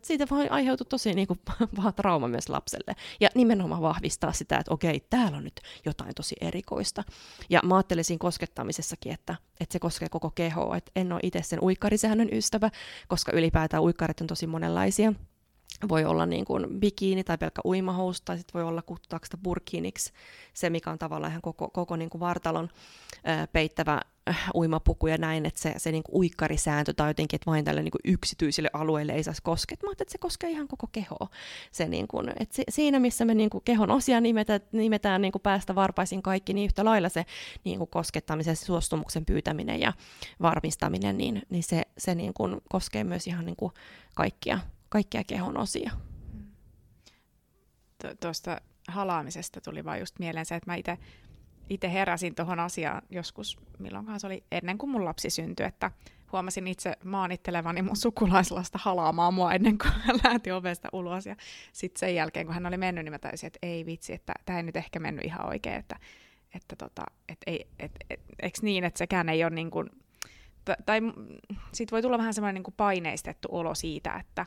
siitä voi aiheutua tosi niin kuin, paha trauma myös lapselle. Ja nimenomaan vahvistaa sitä, että okei, täällä on nyt jotain tosi erikoista. Ja mä ajattelisin koskettamisessakin, että, että se koskee koko kehoa. Että en ole itse sen uikkarisäännön ystävä, koska ylipäätään uikkarit on tosi monenlaisia voi olla niin kuin bikiini tai pelkkä uimahousu, tai sitten voi olla kutsutaanko sitä burkiiniksi, se mikä on tavallaan ihan koko, koko niin kuin vartalon ää, peittävä uimapuku ja näin, että se, se niin kuin uikkarisääntö tai jotenkin, että vain tälle niin kuin yksityisille alueille ei saisi koskea. Mä että se koskee ihan koko kehoa. Se niin kuin, että siinä, missä me niin kuin kehon osia nimetään, nimetään niin kuin päästä varpaisin kaikki, niin yhtä lailla se niin kuin koskettamisen, suostumuksen pyytäminen ja varmistaminen, niin, niin se, se niin kuin koskee myös ihan niin kuin kaikkia kaikkia kehon osia. Tuosta halaamisesta tuli vaan just mieleen se, että mä itse itse heräsin tuohon asiaan joskus, milloinkaan se oli ennen kuin mun lapsi syntyi, että huomasin itse maanittelevani mun sukulaislasta halaamaan mua ennen kuin hän lähti ovesta ulos. Ja sitten sen jälkeen, kun hän oli mennyt, niin mä täysin, että ei vitsi, että tämä ei nyt ehkä mennyt ihan oikein, että, että tota, et ei, et, et, eikö niin, että sekään ei ole niin kuin, tai sitten voi tulla vähän semmoinen niin paineistettu olo siitä, että,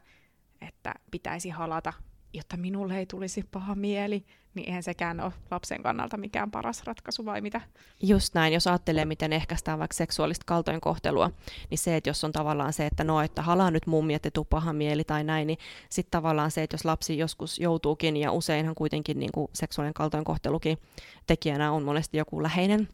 että pitäisi halata, jotta minulle ei tulisi paha mieli, niin eihän sekään ole lapsen kannalta mikään paras ratkaisu, vai mitä? Just näin, jos ajattelee, miten ehkäistään vaikka seksuaalista kaltoinkohtelua, niin se, että jos on tavallaan se, että no, että halaa nyt mummi, että tuu paha mieli tai näin, niin sitten tavallaan se, että jos lapsi joskus joutuukin, ja useinhan kuitenkin niin kuin seksuaalinen kaltoinkohtelukin tekijänä on monesti joku läheinen,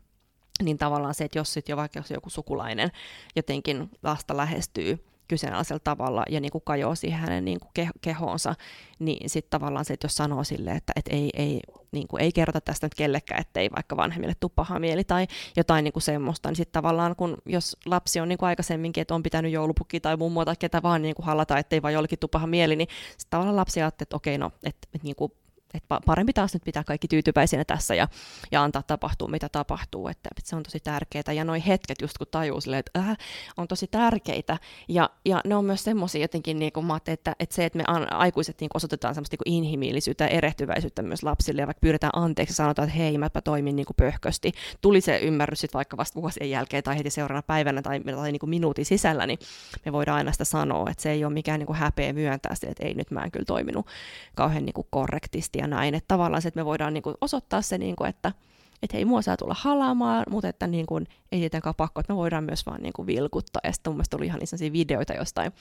niin tavallaan se, että jos sitten jo vaikka jos joku sukulainen jotenkin lasta lähestyy kyseenalaisella tavalla ja niin kuin kajoaa siihen hänen niin kuin kehoonsa, niin sitten tavallaan se, että jos sanoo sille, että, että ei, ei, niin kuin ei kerrota tästä nyt kellekään, että ei vaikka vanhemmille tule paha mieli tai jotain niin kuin semmoista, niin sitten tavallaan kun jos lapsi on niin kuin aikaisemminkin, että on pitänyt joulupukki tai mummoa tai ketä vaan niin kuin hallata, ettei vaan jollekin tule paha mieli, niin sitten tavallaan lapsi ajattelee, että okei, no, että, että niin kuin että parempi taas nyt pitää kaikki tyytyväisinä tässä ja, ja antaa tapahtua, mitä tapahtuu, että, että se on tosi tärkeää. Ja noi hetket, just kun tajuu silleen, että äh, on tosi tärkeitä, ja, ja ne on myös semmoisia jotenkin, niin kuin mä että, että se, että me aikuiset niin osoitetaan semmoista niin inhimillisyyttä ja erehtyväisyyttä myös lapsille, ja vaikka pyydetään anteeksi ja sanotaan, että hei, mäpä toimin niin kuin pöhkösti, tuli se ymmärrys sitten vaikka vasta vuosien jälkeen tai heti seuraavana päivänä tai, tai niin kuin minuutin sisällä, niin me voidaan aina sitä sanoa, että se ei ole mikään niin kuin häpeä myöntää sitä, että ei nyt mä en kyllä toiminut kauhean niin kuin korrektisti ja näin, että tavallaan se, että me voidaan niin kuin osoittaa se, niin kuin, että että hei, mua saa tulla halaamaan, mutta että niin kuin, ei tietenkään pakko, että me voidaan myös vaan niin kuin vilkuttaa. Ja sitten mun mielestä oli ihan niin videoita jostain,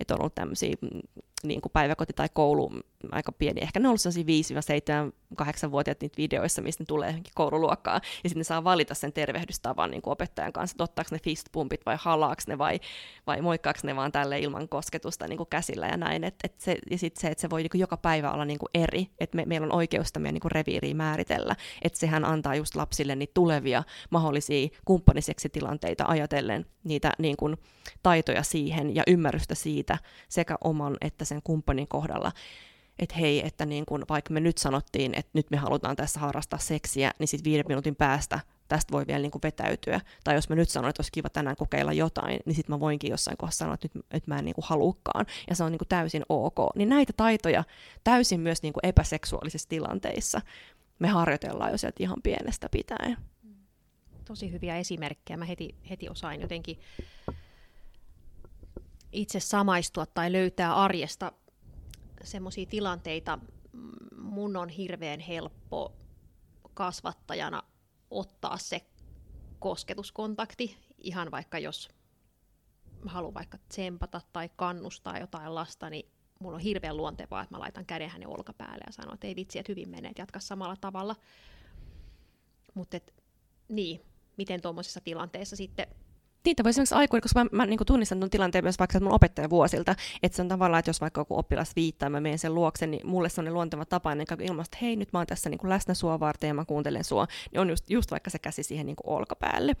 että on ollut tämmöisiä mm, niin kuin päiväkoti tai koulu, aika pieni, ehkä ne on ollut 5-7-8-vuotiaat niitä videoissa, mistä ne tulee koululuokkaan, ja sitten ne saa valita sen tervehdystavan niin kuin opettajan kanssa, että ottaako ne fistpumpit vai halaako ne vai, vai moikkaako ne vaan tälle ilman kosketusta niin kuin käsillä ja näin, et, et se, ja sitten se, että se voi niin kuin joka päivä olla niin kuin eri, että me, meillä on oikeus meidän niin reviiriä määritellä, että sehän antaa just lapsille niitä tulevia mahdollisia kumppaniseksi tilanteita ajatellen niitä niin kuin, taitoja siihen ja ymmärrystä siitä sekä oman että sen kumppanin kohdalla, että hei, että niin kun, vaikka me nyt sanottiin, että nyt me halutaan tässä harrastaa seksiä, niin sitten viiden minuutin päästä tästä voi vielä niin kuin vetäytyä. Tai jos mä nyt sanon, että olisi kiva tänään kokeilla jotain, niin sitten mä voinkin jossain kohdassa sanoa, että nyt, että mä en niin kuin halukkaan. Ja se on niin kuin täysin ok. Niin näitä taitoja täysin myös niin kuin epäseksuaalisissa tilanteissa me harjoitellaan jo sieltä ihan pienestä pitäen. Tosi hyviä esimerkkejä. Mä heti, heti osaan jotenkin itse samaistua tai löytää arjesta semmoisia tilanteita. Mun on hirveän helppo kasvattajana ottaa se kosketuskontakti, ihan vaikka jos haluan vaikka tsempata tai kannustaa jotain lasta, niin mulla on hirveän luontevaa, että mä laitan käden hänen olkapäälle ja sanon, että ei vitsi, että hyvin menee, että jatka samalla tavalla. Mutta niin, miten tuommoisessa tilanteessa sitten niitä voi esimerkiksi aikuinen, koska mä, mä niin tunnistan tuon tilanteen myös vaikka mun opettajan vuosilta, että se on tavallaan, että jos vaikka joku oppilas viittaa, mä menen sen luokse, niin mulle se on luonteva tapa ennen kuin että hei, nyt mä oon tässä niin kuin läsnä sua varten ja mä kuuntelen sua, niin on just, just vaikka se käsi siihen niin kuin olkapäälle.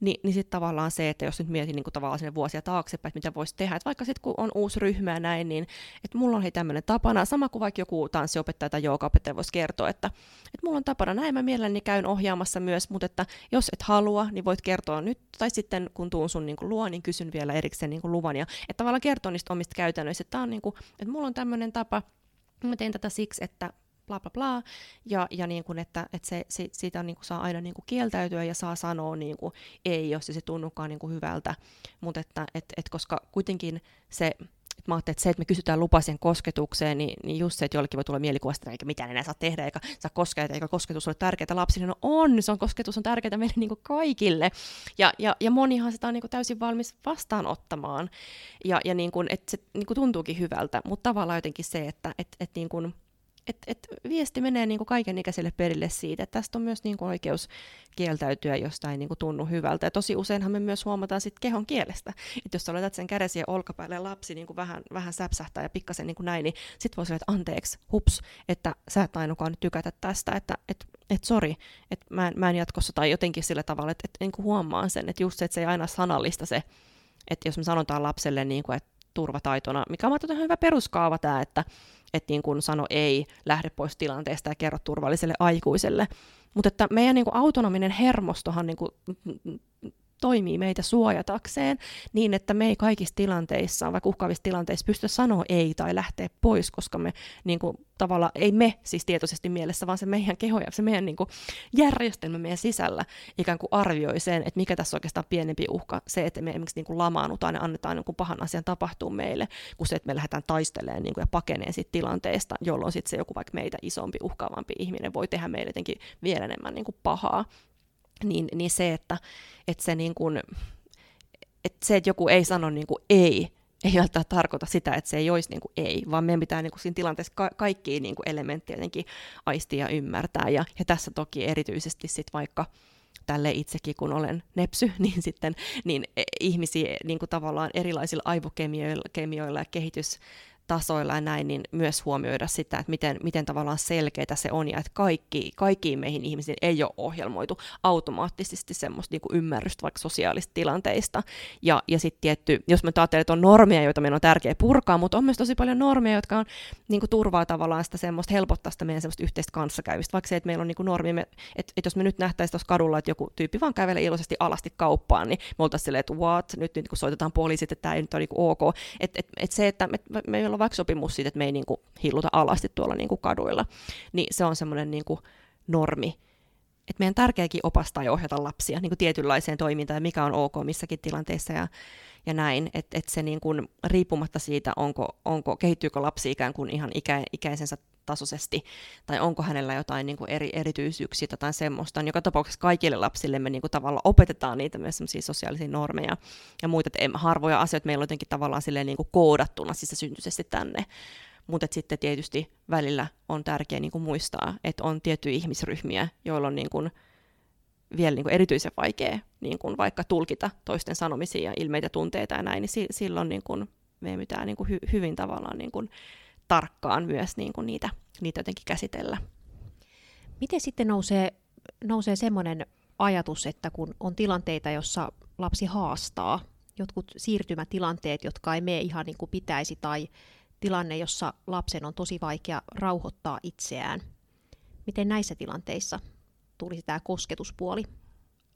Ni, niin sitten tavallaan se, että jos nyt mietin niin kuin tavallaan sinne vuosia taaksepäin, että mitä voisi tehdä, että vaikka sitten kun on uusi ryhmä ja näin, niin että mulla on hei tämmöinen tapana, sama kuin vaikka joku tanssiopettaja tai joogaopettaja voisi kertoa, että, että mulla on tapana näin, mä mielelläni käyn ohjaamassa myös, mutta että jos et halua, niin voit kertoa nyt, tai sitten kun tuun sun niin kuin luo, niin kysyn vielä erikseen niin kuin luvan. Ja että tavallaan kertoo niistä omista käytännöistä, että, on niin kuin, että mulla on tämmöinen tapa, mä teen tätä siksi, että bla bla bla, ja, ja niin kuin, että, että se, se, siitä niin kuin, saa aina niin kuin kieltäytyä ja saa sanoa niin kuin, ei, jos se, se tunnukaan niin kuin hyvältä, mutta että et, et, koska kuitenkin se mä ajattelin, että se, että me kysytään lupa siihen kosketukseen, niin, niin just se, että jollekin voi tulla mielikuvasta, eikä mitään enää saa tehdä, eikä saa koskea, eikä kosketus ole tärkeää lapsille. No on, se on, kosketus on tärkeää meille niin kuin kaikille. Ja, ja, ja monihan sitä on niin kuin täysin valmis vastaanottamaan. Ja, ja niin kuin, että se niin kuin tuntuukin hyvältä, mutta tavallaan jotenkin se, että et, et niin kuin, et, et viesti menee niin kuin kaiken ikäiselle perille siitä, että tästä on myös niin kuin oikeus kieltäytyä, josta ei niin kuin tunnu hyvältä. Ja tosi useinhan me myös huomataan sit kehon kielestä, että jos laitat sen kädesi ja olkapäälle ja lapsi niin kuin vähän, vähän säpsähtää ja pikkasen niin kuin näin, niin sit voi sanoa, että anteeksi, hups, että sä et ainokaan nyt tykätä tästä, että et, et sori, että mä, en, mä en jatkossa, tai jotenkin sillä tavalla, että, että niin kuin huomaan sen, että just se, että se ei aina sanallista se, että jos me sanotaan lapselle, niin kuin, että turvataitona, mikä on ihan hyvä peruskaava tämä, että, että niin kuin sano ei, lähde pois tilanteesta ja kerro turvalliselle aikuiselle. Mutta että meidän niin kuin autonominen hermostohan niin kuin toimii meitä suojatakseen niin, että me ei kaikissa tilanteissa, vaikka uhkaavissa tilanteissa, pysty sanoa ei tai lähteä pois, koska me niin kuin, tavallaan, ei me siis tietoisesti mielessä, vaan se meidän keho ja se meidän niin kuin, järjestelmä meidän sisällä ikään kuin arvioi sen, että mikä tässä on oikeastaan pienempi uhka, se, että me esimerkiksi niin kuin lamaannutaan ja annetaan niin kuin pahan asian tapahtua meille, kuin se, että me lähdetään taistelemaan niin kuin, ja pakeneen siitä tilanteesta, jolloin sitten se joku vaikka meitä isompi, uhkaavampi ihminen voi tehdä meille jotenkin vielä enemmän niin kuin pahaa niin, niin se, että, että se niin kuin, että se, että joku ei sano niin kuin ei, ei välttämättä tarkoita sitä, että se ei olisi niin kuin ei, vaan meidän pitää niin kuin siinä tilanteessa ka- kaikkia niin kuin elementtejä jotenkin aistia ja ymmärtää. Ja, ja tässä toki erityisesti sit vaikka tälle itsekin, kun olen nepsy, niin sitten niin e, ihmisiä niin kuin tavallaan erilaisilla aivokemioilla ja kehitys tasoilla ja näin, niin myös huomioida sitä, että miten, miten tavallaan selkeitä se on ja että kaikki, kaikkiin meihin ihmisiin ei ole ohjelmoitu automaattisesti semmoista niin kuin ymmärrystä vaikka sosiaalista tilanteista. Ja, ja sitten tietty, jos me ajattelemme, että on normeja, joita meidän on tärkeää purkaa, mutta on myös tosi paljon normeja, jotka on niin kuin turvaa tavallaan sitä semmoista, helpottaa sitä meidän semmoista yhteistä kanssakäymistä. Vaikka se, että meillä on niin kuin normi, me, että, että jos me nyt nähtäisiin tuossa kadulla, että joku tyyppi vaan kävelee iloisesti alasti kauppaan, niin me oltaisiin silleen, että what, nyt, nyt kun soitetaan poliisit, että tämä ei nyt ole niin ok. Että et, et se, että me, meillä on vaikka sopimus siitä, että me ei niin kuin hilluta alasti tuolla niin kuin kaduilla, niin se on semmoinen niin kuin normi. Että meidän tärkeäkin opastaa ja ohjata lapsia niin kuin tietynlaiseen toimintaan mikä on ok missäkin tilanteissa ja, ja näin. Että et se niin kuin, riippumatta siitä, onko, onko, kehittyykö lapsi ikään kuin ihan ikä, ikäisensä tasoisesti, tai onko hänellä jotain niin kuin eri, erityisyyksiä tai semmoista. Joka tapauksessa kaikille lapsille me niin kuin tavallaan opetetaan niitä myös sosiaalisia normeja ja muita, että harvoja asioita meillä on jotenkin tavallaan silleen niin kuin koodattuna sisäsyntyisesti tänne. Mutta sitten tietysti välillä on tärkeää niin kuin muistaa, että on tiettyjä ihmisryhmiä, joilla on niin kuin vielä niin kuin erityisen vaikea niin kuin vaikka tulkita toisten sanomisia ja ilmeitä tunteita ja näin, niin silloin niin kuin pitää niin kuin hy- hyvin tavallaan niin kuin tarkkaan myös niin kuin niitä, niitä jotenkin käsitellä. Miten sitten nousee, nousee semmoinen ajatus, että kun on tilanteita, jossa lapsi haastaa, jotkut siirtymätilanteet, jotka ei mene ihan niin kuin pitäisi, tai tilanne, jossa lapsen on tosi vaikea rauhoittaa itseään. Miten näissä tilanteissa tulisi tämä kosketuspuoli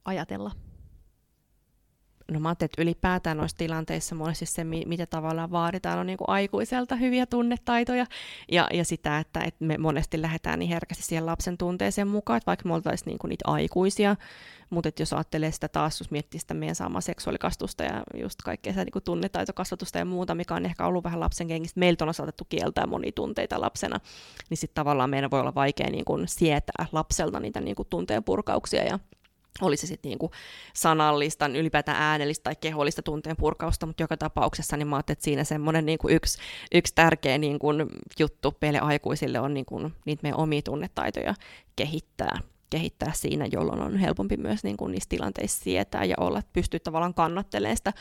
ajatella? No mä ajattelin, että ylipäätään noissa tilanteissa monesti se, mitä tavallaan vaaditaan, on niin kuin aikuiselta hyviä tunnetaitoja. Ja, ja sitä, että, että me monesti lähdetään niin herkästi siihen lapsen tunteeseen mukaan, että vaikka me oltaisiin niin kuin niitä aikuisia, mutta että jos ajattelee sitä taas, jos miettii sitä meidän saamaa seksuaalikastusta ja just kaikkea sitä niin kuin tunnetaitokasvatusta ja muuta, mikä on ehkä ollut vähän lapsen kengistä, meiltä on osaatettu kieltää monia tunteita lapsena, niin sitten tavallaan meidän voi olla vaikea niin kuin sietää lapselta niitä niin kuin tunteen purkauksia ja oli se sitten niinku sanallista, ylipäätään äänellistä tai kehollista tunteen purkausta, mutta joka tapauksessa niin mä ajattelin, että siinä semmoinen niinku yksi, yksi tärkeä niinku juttu meille aikuisille on niinku niitä meidän omia tunnetaitoja kehittää kehittää siinä, jolloin on helpompi myös niin kuin niissä tilanteissa sietää ja olla, että pystyy tavallaan kannattelemaan sitä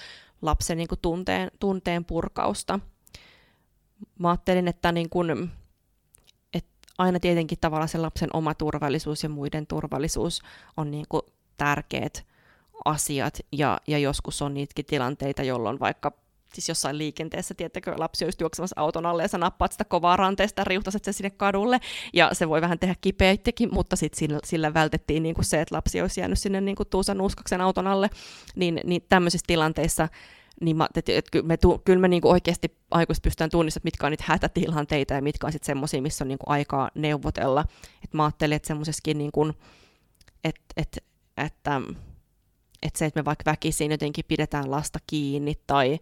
lapsen niin kuin tunteen, tunteen purkausta. Mä ajattelin, että, niin kuin, että aina tietenkin tavallaan se lapsen oma turvallisuus ja muiden turvallisuus on niin kuin tärkeät asiat, ja, ja joskus on niitäkin tilanteita, jolloin vaikka siis jossain liikenteessä, tiettäkö, lapsi olisi juoksemassa auton alle ja sä nappaat sitä kovaa ranteesta ja riuhtaset sen sinne kadulle, ja se voi vähän tehdä kipeittäkin, mutta sitten sillä, sillä vältettiin niin kuin se, että lapsi olisi jäänyt sinne niin kuin Tuusan uskaksen auton alle, niin, niin tämmöisissä tilanteissa niin mä, että kyllä me, tu, kyllä me niin kuin oikeasti aikuiset pystytään tunnistamaan, mitkä on niitä hätätilanteita ja mitkä on sitten semmoisia, missä on niin kuin aikaa neuvotella. Et mä ajattelin, että semmoisessakin, niin kuin, että, että että, että se, että me vaikka väkisin jotenkin pidetään lasta kiinni tai,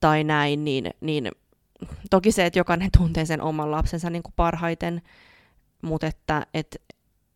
tai näin, niin, niin toki se, että jokainen tuntee sen oman lapsensa niin kuin parhaiten, mutta että et,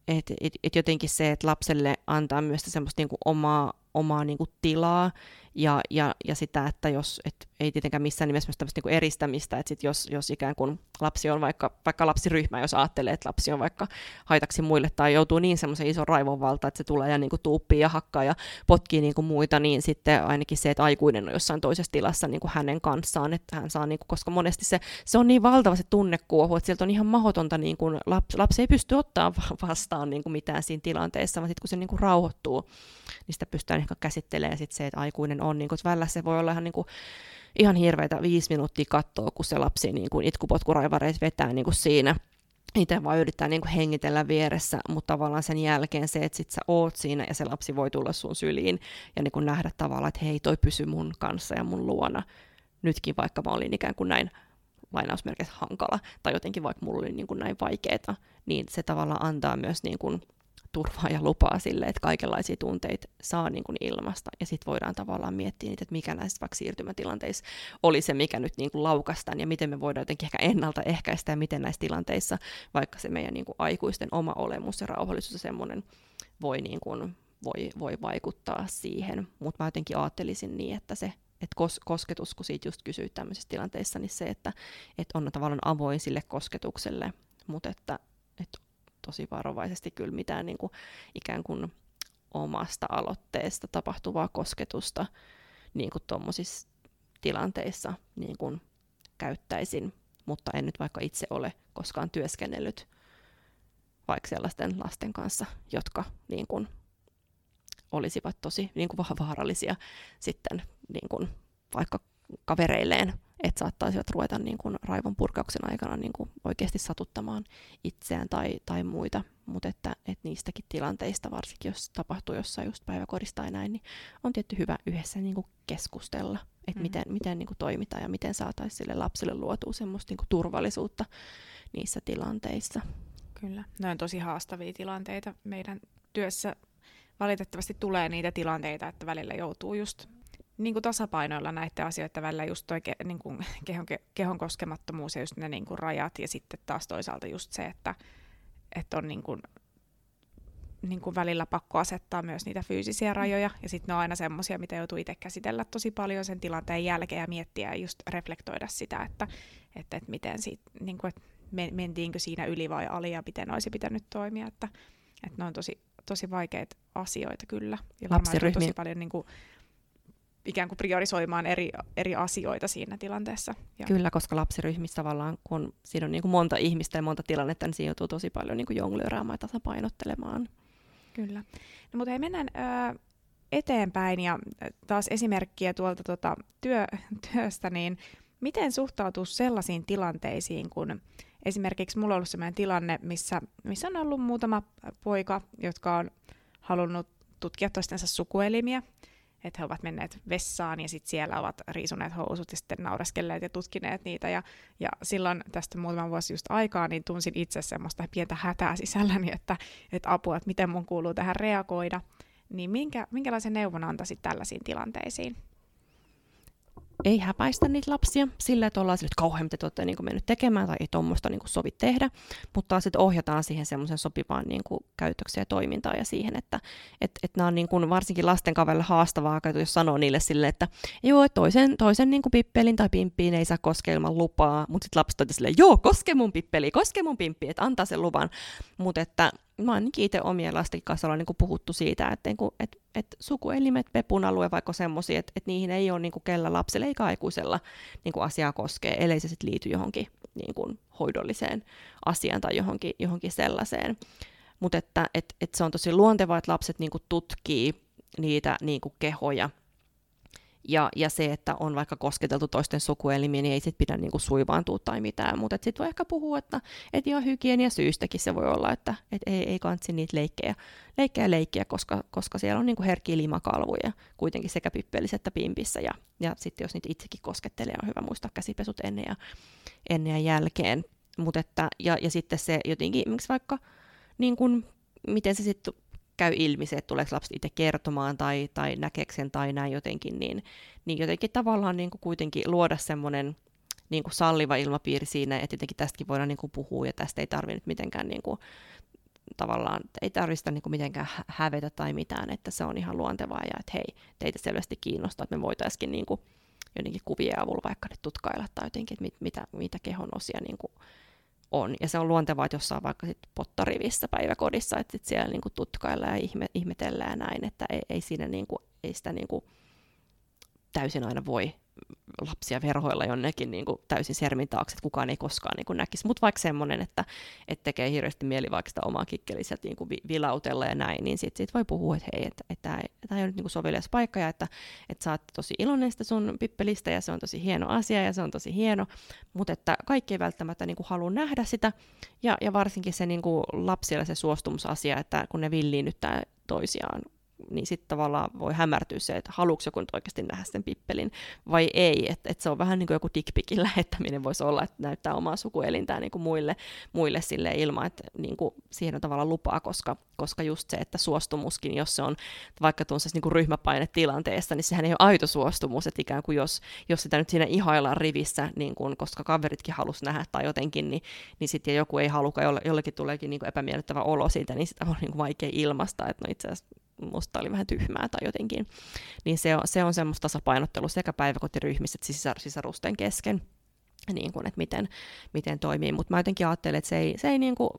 et, et, et jotenkin se, että lapselle antaa myös semmoista niin kuin omaa, omaa niin kuin tilaa ja, ja, ja sitä, että jos, et, ei tietenkään missään nimessä tämmöistä niin eristämistä, että sit jos, jos ikään kuin lapsi on vaikka, vaikka lapsiryhmä, jos ajattelee, että lapsi on vaikka haitaksi muille tai joutuu niin semmoisen ison raivon valta, että se tulee ja niin kuin tuuppii ja hakkaa ja potkii niin kuin muita, niin sitten ainakin se, että aikuinen on jossain toisessa tilassa niin kuin hänen kanssaan, että hän saa, niin kuin, koska monesti se, se on niin valtava se tunnekuohu, että sieltä on ihan mahdotonta, niin kuin, lapsi, lapsi ei pysty ottaa vastaan niin kuin mitään siinä tilanteessa, vaan sitten kun se niin kuin rauhoittuu, niin sitä pystytään ehkä käsittelemään sit se, että aikuinen on, niin kuin, että välillä se voi olla ihan niin kuin, ihan hirveitä viisi minuuttia katsoa, kun se lapsi niin kuin itkupotkuraivareet vetää niin kuin siinä. Itse vaan yrittää niin kuin hengitellä vieressä, mutta tavallaan sen jälkeen se, että sit sä oot siinä ja se lapsi voi tulla sun syliin ja niin kuin nähdä tavallaan, että hei, toi pysy mun kanssa ja mun luona. Nytkin vaikka mä olin ikään kuin näin lainausmerkeissä hankala, tai jotenkin vaikka mulla oli niin kuin näin vaikeeta, niin se tavallaan antaa myös niin kuin turvaa ja lupaa sille, että kaikenlaisia tunteita saa niin kuin ilmasta. Ja sitten voidaan tavallaan miettiä niitä, että mikä näissä vaikka siirtymätilanteissa oli se, mikä nyt niin kuin laukastaan ja miten me voidaan jotenkin ehkä ennaltaehkäistä ja miten näissä tilanteissa vaikka se meidän niin kuin aikuisten oma olemus ja rauhallisuus ja semmoinen voi, niin kuin, voi, voi vaikuttaa siihen. Mutta mä jotenkin ajattelisin niin, että se että kos, kosketus, kun siitä just kysyit tämmöisissä tilanteissa, niin se, että, että on tavallaan avoin sille kosketukselle, mutta että, että tosi varovaisesti kyllä mitään niin kuin, ikään kuin omasta aloitteesta tapahtuvaa kosketusta niin kuin tuommoisissa tilanteissa niin kuin käyttäisin, mutta en nyt vaikka itse ole koskaan työskennellyt vaikka sellaisten lasten kanssa, jotka niin kuin olisivat tosi niin kuin vaarallisia sitten niin kuin vaikka kavereilleen, että saattaisivat ruveta niin kuin raivon purkauksen aikana niin kuin oikeasti satuttamaan itseään tai, tai muita, mutta että, että niistäkin tilanteista, varsinkin jos tapahtuu jossain just päiväkodista tai näin, niin on tietty hyvä yhdessä niin kuin keskustella, että mm. miten, miten niin kuin toimitaan ja miten saataisiin sille lapselle luotua semmoista niin kuin turvallisuutta niissä tilanteissa. Kyllä, ne on tosi haastavia tilanteita meidän työssä. Valitettavasti tulee niitä tilanteita, että välillä joutuu just niin kuin tasapainoilla näiden asioiden välillä just toi ke, niin kuin kehon, kehon koskemattomuus ja just ne niin kuin rajat ja sitten taas toisaalta just se, että, että on niin kuin, niin kuin välillä pakko asettaa myös niitä fyysisiä rajoja ja sitten ne on aina semmoisia, mitä joutuu itse käsitellä tosi paljon sen tilanteen jälkeen ja miettiä ja just reflektoida sitä, että, että, että miten siitä, niin kuin, että mentiinkö siinä yli vai ali ja miten olisi pitänyt toimia, että, että ne on tosi, tosi vaikeita asioita kyllä. Ja varmaan tosi paljon niin kuin, ikään kuin priorisoimaan eri, eri asioita siinä tilanteessa. Ja. Kyllä, koska lapsiryhmissä tavallaan, kun siinä on niin kuin monta ihmistä ja monta tilannetta, niin siinä joutuu tosi paljon niin kuin jonglööraamaan ja tasapainottelemaan. Kyllä. No, mutta hei, mennään ö, eteenpäin ja taas esimerkkiä tuolta tuota, työ, työstä, niin miten suhtautuu sellaisiin tilanteisiin, kun esimerkiksi mulla on ollut sellainen tilanne, missä, missä on ollut muutama poika, jotka on halunnut tutkia toistensa sukuelimiä, että he ovat menneet vessaan ja sitten siellä ovat riisuneet housut ja sitten naureskelleet ja tutkineet niitä. Ja, ja silloin tästä muutama vuosi just aikaa, niin tunsin itse semmoista pientä hätää sisälläni, että, että apua, että miten mun kuuluu tähän reagoida. Niin minkä, minkälaisen neuvon antaisit tällaisiin tilanteisiin? Ei häpäistä niitä lapsia sillä, että ollaan sille, että kauhean mitä te olette niin mennyt tekemään tai ei tuommoista niin sovi tehdä, mutta sitten ohjataan siihen semmoisen sopivaan niin kuin, käytökseen ja toimintaan ja siihen, että et, et nämä on niin kuin, varsinkin lasten kaverille haastavaa, jos sanoo niille sille, että joo, toisen, toisen niin kuin, pippelin tai pimppiin ei saa koskea ilman lupaa, mutta sitten lapset on joo, koske mun pippeli, koske mun pimppi, että antaa sen luvan, mutta että mä oon itse omien lasten kanssa niin puhuttu siitä, että, niin että, että sukuelimet, pepun alue vaikka semmoisia, että, että niihin ei ole niin kuin kellä lapsella eikä aikuisella niin kuin asiaa koskee, ellei se sitten liity johonkin niin kuin hoidolliseen asiaan tai johonkin, johonkin sellaiseen. Mutta että että että se on tosi luontevaa, että lapset niin kuin tutkii niitä niin kuin kehoja ja, ja se, että on vaikka kosketeltu toisten sukuelimiin, niin ei sit pidä niinku suivaantua tai mitään, mutta sitten voi ehkä puhua, että et ihan hygienia syystäkin se voi olla, että et ei, ei kansi niitä leikkejä, leikkejä leikkiä, koska, koska siellä on niinku herkkiä limakalvoja kuitenkin sekä pippelissä että pimpissä. Ja, ja sitten jos niitä itsekin koskettelee, on hyvä muistaa käsipesut ennen ja, ennen ja jälkeen. Mut että, ja, ja sitten se jotenkin, miksi vaikka niin kun, miten se sitten käy ilmi se, että tuleeko lapset itse kertomaan tai, tai näkeekö sen tai näin jotenkin, niin, niin jotenkin tavallaan niin kuin kuitenkin luoda semmoinen niin kuin salliva ilmapiiri siinä, että jotenkin tästäkin voidaan niin kuin puhua ja tästä ei tarvitse mitenkään niin kuin, tavallaan, ei tarvista niin kuin mitenkään hävetä tai mitään, että se on ihan luontevaa ja että hei, teitä selvästi kiinnostaa, että me voitaisiin niin kuin, jotenkin kuvien avulla vaikka nyt tutkailla tai jotenkin, että mit, mitä, mitä kehon osia niin kuin, on. Ja se on luontevaa, että jossain vaikka sit pottarivissä päiväkodissa, että sit siellä niinku tutkaillaan ja ihme, ihmetellään näin, että ei, ei siinä niinku, ei sitä niinku täysin aina voi lapsia verhoilla jonnekin niin kuin täysin sermin taakse, että kukaan ei koskaan niin kuin näkisi. Mutta vaikka semmoinen, että, että tekee hirveästi mieli vaikka sitä omaa kikkelissä niin kuin vilautella ja näin, niin sitten sit voi puhua, että hei, että, että tämä, tämä ei ole nyt niin sovelias paikka ja että, että sä oot tosi iloinen sitä sun pippelistä ja se on tosi hieno asia ja se on tosi hieno, mutta että kaikki ei välttämättä niin kuin halua nähdä sitä ja, ja varsinkin se niin kuin lapsilla se suostumusasia, että kun ne villiinnyttää toisiaan niin sitten tavallaan voi hämärtyä se, että haluatko joku nyt oikeasti nähdä sen pippelin vai ei. Että et se on vähän niin kuin joku dickpikin lähettäminen voisi olla, että näyttää omaa sukuelintään niin kuin muille, muille sille ilman, että niin kuin siihen on tavallaan lupaa, koska, koska just se, että suostumuskin, jos se on vaikka tuossa niin ryhmäpaine tilanteessa, niin sehän ei ole aito suostumus, että ikään kuin jos, jos sitä nyt siinä ihaillaan rivissä, niin kuin, koska kaveritkin halusi nähdä tai jotenkin, niin, niin sitten joku ei halua, jolle, jollekin tuleekin niin kuin epämiellyttävä olo siitä, niin sitä on niin kuin vaikea ilmaista, että no itse asiassa musta oli vähän tyhmää tai jotenkin. Niin se on, se on semmoista tasapainottelu sekä päiväkotiryhmissä että sisar, sisarusten kesken, niin kuin, että miten, miten toimii. Mutta mä jotenkin ajattelen, että se ei, se ei niin kuin,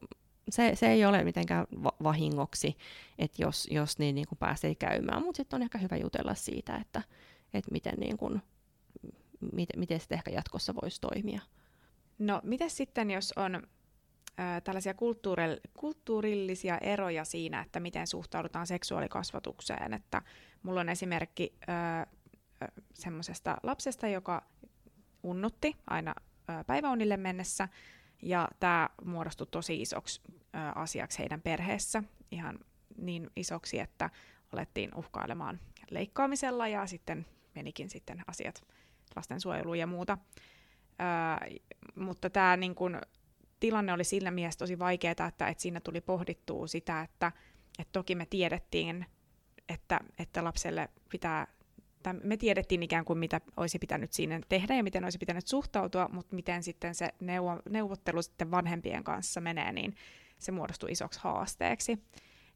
se, se ei ole mitenkään va- vahingoksi, että jos, jos niin, niin kuin pääsee käymään, mutta sitten on ehkä hyvä jutella siitä, että, että miten, niin kuin, miten, miten sitten ehkä jatkossa voisi toimia. No, miten sitten, jos on tällaisia kulttuurillisia eroja siinä, että miten suhtaudutaan seksuaalikasvatukseen, että mulla on esimerkki semmoisesta lapsesta, joka unnutti aina päiväunille mennessä, ja tämä muodostui tosi isoksi asiaksi heidän perheessä, ihan niin isoksi, että alettiin uhkailemaan leikkaamisella ja sitten menikin sitten asiat lastensuojeluun ja muuta. Ää, mutta tämä niin kun, tilanne oli sillä mielessä tosi vaikeaa, että, että siinä tuli pohdittua sitä, että, että toki me tiedettiin, että, että lapselle pitää me tiedettiin ikään kuin mitä olisi pitänyt siinä tehdä ja miten olisi pitänyt suhtautua, mutta miten sitten se neuvo, neuvottelu sitten vanhempien kanssa menee, niin se muodostui isoksi haasteeksi.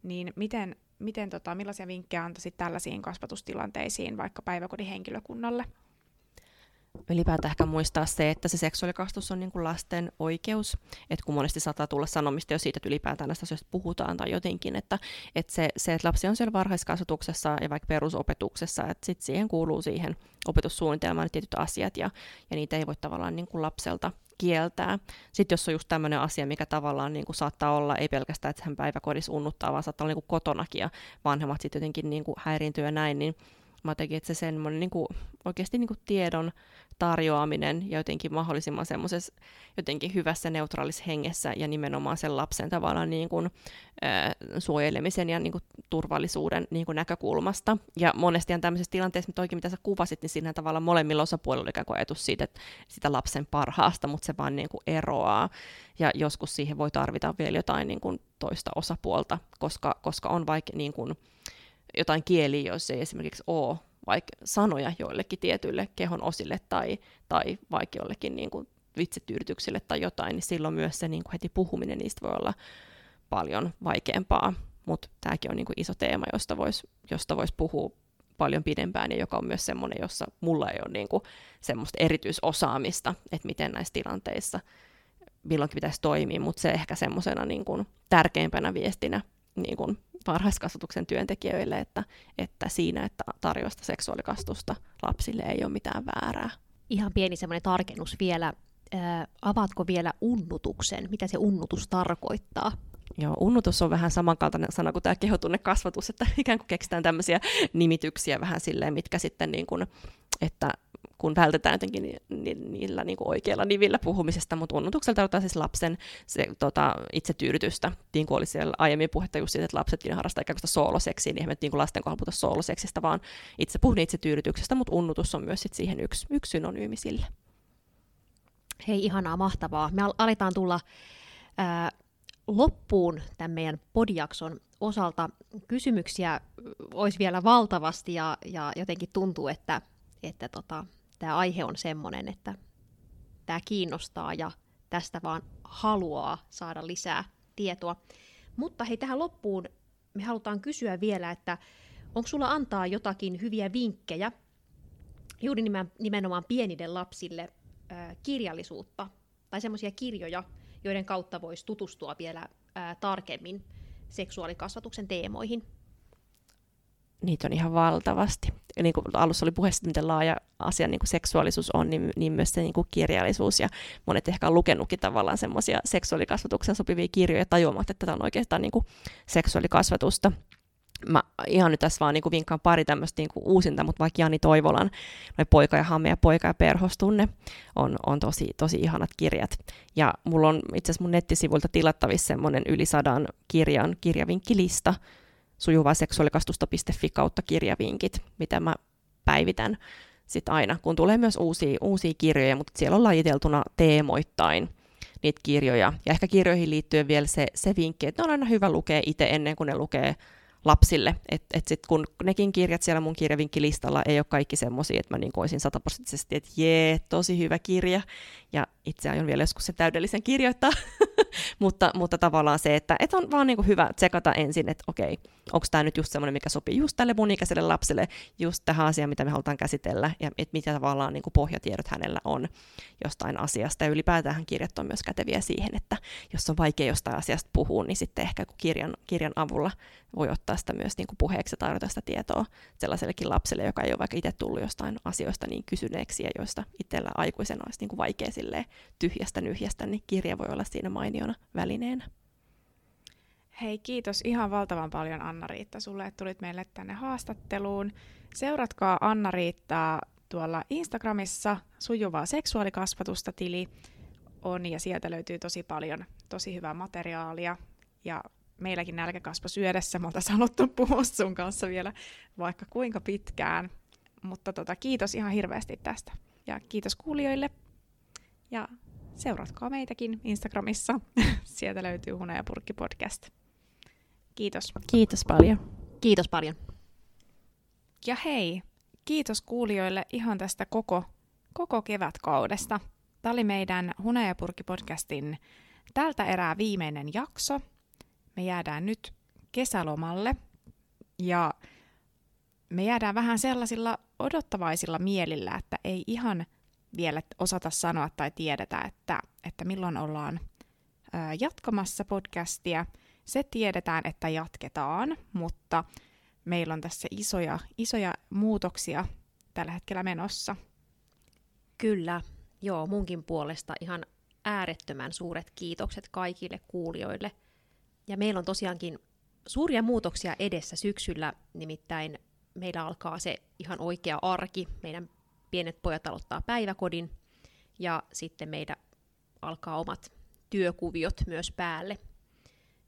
Niin miten, miten tota, millaisia vinkkejä antaisit tällaisiin kasvatustilanteisiin vaikka päiväkodin henkilökunnalle? Ylipäätään ehkä muistaa se, että se seksuaalikastus on niin kuin lasten oikeus, että kun monesti saattaa tulla sanomista jo siitä, että ylipäätään näistä asioista puhutaan tai jotenkin, että, että se, se, että lapsi on siellä varhaiskasvatuksessa ja vaikka perusopetuksessa, että sit siihen kuuluu siihen opetussuunnitelmaan tietyt asiat ja, ja niitä ei voi tavallaan niin kuin lapselta kieltää. Sitten jos on just tämmöinen asia, mikä tavallaan niin kuin saattaa olla, ei pelkästään, että hän päiväkodissa unnuttaa, vaan saattaa olla niin kuin kotonakin ja vanhemmat sitten jotenkin niin kuin häiriintyy ja näin, niin jotenkin, että se semmoinen niin kuin, oikeasti niin kuin tiedon tarjoaminen ja jotenkin mahdollisimman semmoisessa jotenkin hyvässä neutraalissa hengessä ja nimenomaan sen lapsen tavallaan niin kuin, äh, suojelemisen ja niin kuin, turvallisuuden niin kuin näkökulmasta. Ja monesti on tämmöisessä tilanteessa, mitä oikein mitä sä kuvasit, niin siinä tavallaan molemmilla osapuolilla ikään kuin ajatus siitä, että sitä lapsen parhaasta, mutta se vaan niin kuin eroaa. Ja joskus siihen voi tarvita vielä jotain niin kuin toista osapuolta, koska, koska on vaikka niin kuin, jotain kieliä, jos ei esimerkiksi ole vaikka sanoja joillekin tietyille kehon osille tai, tai vaikka jollekin niin kuin vitsityydytyksille tai jotain, niin silloin myös se niin kuin heti puhuminen niistä voi olla paljon vaikeampaa. Mutta tämäkin on niin kuin iso teema, josta voisi josta vois puhua paljon pidempään ja joka on myös semmoinen, jossa mulla ei ole niin kuin semmoista erityisosaamista, että miten näissä tilanteissa milloinkin pitäisi toimia, mutta se ehkä semmoisena niin kuin tärkeimpänä viestinä niin kuin varhaiskasvatuksen työntekijöille, että, että siinä, että tarjoista seksuaalikastusta lapsille ei ole mitään väärää. Ihan pieni semmoinen tarkennus vielä. Ää, avaatko vielä unnutuksen? Mitä se unnutus tarkoittaa? Joo, unnutus on vähän samankaltainen sana kuin tämä kehotunnekasvatus, että ikään kuin keksitään tämmöisiä nimityksiä vähän silleen, mitkä sitten niin kuin, että kun vältetään jotenkin ni, ni, niillä niin kuin oikeilla nivillä puhumisesta, mutta unnutuksella tarkoittaa siis lapsen se, tota, itsetyydytystä. Niin kuin oli siellä aiemmin puhetta just siitä, että lapsetkin harrastaa ikään kuin sooloseksiä, niin niin kuin lasten kohdalla puhuta sooloseksistä, vaan itse puhun itsetyydytyksestä, mutta unnutus on myös sit siihen yksi, yksi synonyymi sille. Hei, ihanaa, mahtavaa. Me aletaan tulla ää, loppuun tämän meidän podiakson osalta. Kysymyksiä olisi vielä valtavasti ja, ja jotenkin tuntuu, että, että tota, tämä aihe on semmoinen, että tämä kiinnostaa ja tästä vaan haluaa saada lisää tietoa. Mutta hei, tähän loppuun me halutaan kysyä vielä, että onko sulla antaa jotakin hyviä vinkkejä juuri nimenomaan pienille lapsille kirjallisuutta tai semmoisia kirjoja, joiden kautta voisi tutustua vielä tarkemmin seksuaalikasvatuksen teemoihin? Niitä on ihan valtavasti. Ja niin kuin alussa oli puheessa, miten laaja asia niin kuin seksuaalisuus on, niin, niin myös se niin kuin kirjallisuus. Ja monet ehkä on lukenutkin tavallaan semmoisia seksuaalikasvatuksen sopivia kirjoja tajuamatta, että tämä on oikeastaan niin kuin seksuaalikasvatusta. Mä ihan nyt tässä vaan niin kuin vinkkaan pari tämmöistä niin kuin uusinta, mutta vaikka Jani Toivolan noi Poika ja Hamme ja Poika ja Perhostunne on, on tosi, tosi ihanat kirjat. Ja mulla on itse asiassa mun nettisivuilta tilattavissa semmoinen yli sadan kirjan kirjavinkkilista, sujuvaaseksuaalikastusta.fi kautta kirjavinkit, mitä mä päivitän sitten aina, kun tulee myös uusia, uusia kirjoja, mutta siellä on lajiteltuna teemoittain niitä kirjoja. Ja ehkä kirjoihin liittyen vielä se, se vinkki, että ne on aina hyvä lukea itse ennen kuin ne lukee lapsille. Että et sitten kun nekin kirjat siellä mun kirjavinkkilistalla ei ole kaikki semmoisia, että mä niin olisin sataprosenttisesti, että jee, tosi hyvä kirja. Ja itse aion vielä joskus se täydellisen kirjoittaa. mutta, mutta tavallaan se, että et on vaan niin hyvä tsekata ensin, että okei, onko tämä nyt just semmoinen, mikä sopii just tälle mun ikäiselle lapselle, just tähän asiaan, mitä me halutaan käsitellä, ja et mitä tavallaan niin kuin pohjatiedot hänellä on jostain asiasta. Ja ylipäätään kirjat on myös käteviä siihen, että jos on vaikea jostain asiasta puhua, niin sitten ehkä kirjan, kirjan avulla voi ottaa sitä myös niin kuin puheeksi ja tarjota sitä tietoa sellaisellekin lapselle, joka ei ole vaikka itse tullut jostain asioista niin kysyneeksi, ja joista itsellä aikuisena olisi niin kuin vaikea tyhjästä nyhjästä, niin kirja voi olla siinä mainiona välineenä. Hei, kiitos ihan valtavan paljon Anna-Riitta sulle, että tulit meille tänne haastatteluun. Seuratkaa Anna-Riittaa tuolla Instagramissa, sujuvaa seksuaalikasvatusta tili on ja sieltä löytyy tosi paljon tosi hyvää materiaalia. Ja meilläkin nälkäkasvo syödessä, me oltaisiin haluttu puhua sun kanssa vielä vaikka kuinka pitkään, mutta tota, kiitos ihan hirveästi tästä. Ja kiitos kuulijoille. Ja seuratkaa meitäkin Instagramissa, sieltä löytyy Hune ja Purkki podcast. Kiitos. Kiitos paljon. Kiitos paljon. Ja hei, kiitos kuulijoille ihan tästä koko, koko kevätkaudesta. Tämä oli meidän Hunajapurki-podcastin tältä erää viimeinen jakso. Me jäädään nyt kesälomalle ja me jäädään vähän sellaisilla odottavaisilla mielillä, että ei ihan vielä osata sanoa tai tiedetä, että, että milloin ollaan jatkamassa podcastia – se tiedetään, että jatketaan, mutta meillä on tässä isoja, isoja muutoksia tällä hetkellä menossa. Kyllä, joo, munkin puolesta ihan äärettömän suuret kiitokset kaikille kuulijoille. Ja meillä on tosiaankin suuria muutoksia edessä syksyllä, nimittäin meillä alkaa se ihan oikea arki. Meidän pienet pojat aloittaa päiväkodin ja sitten meidän alkaa omat työkuviot myös päälle.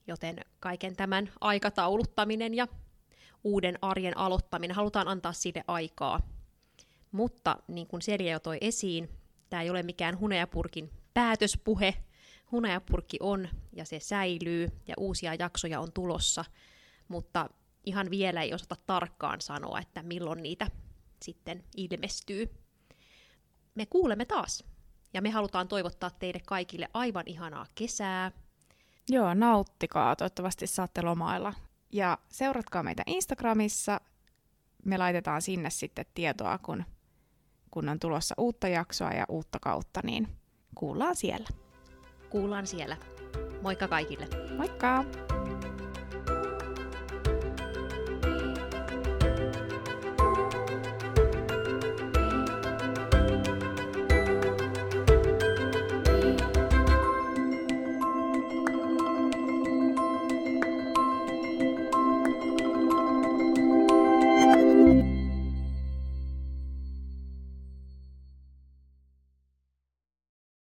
Joten kaiken tämän aikatauluttaminen ja uuden arjen aloittaminen, halutaan antaa sille aikaa. Mutta niin kuin Selja jo toi esiin, tämä ei ole mikään Hunajapurkin päätöspuhe. Hunajapurkki on ja se säilyy ja uusia jaksoja on tulossa, mutta ihan vielä ei osata tarkkaan sanoa, että milloin niitä sitten ilmestyy. Me kuulemme taas ja me halutaan toivottaa teille kaikille aivan ihanaa kesää, Joo, nauttikaa. Toivottavasti saatte lomailla. Ja seuratkaa meitä Instagramissa. Me laitetaan sinne sitten tietoa, kun, kun on tulossa uutta jaksoa ja uutta kautta, niin kuullaan siellä. Kuullaan siellä. Moikka kaikille. Moikka!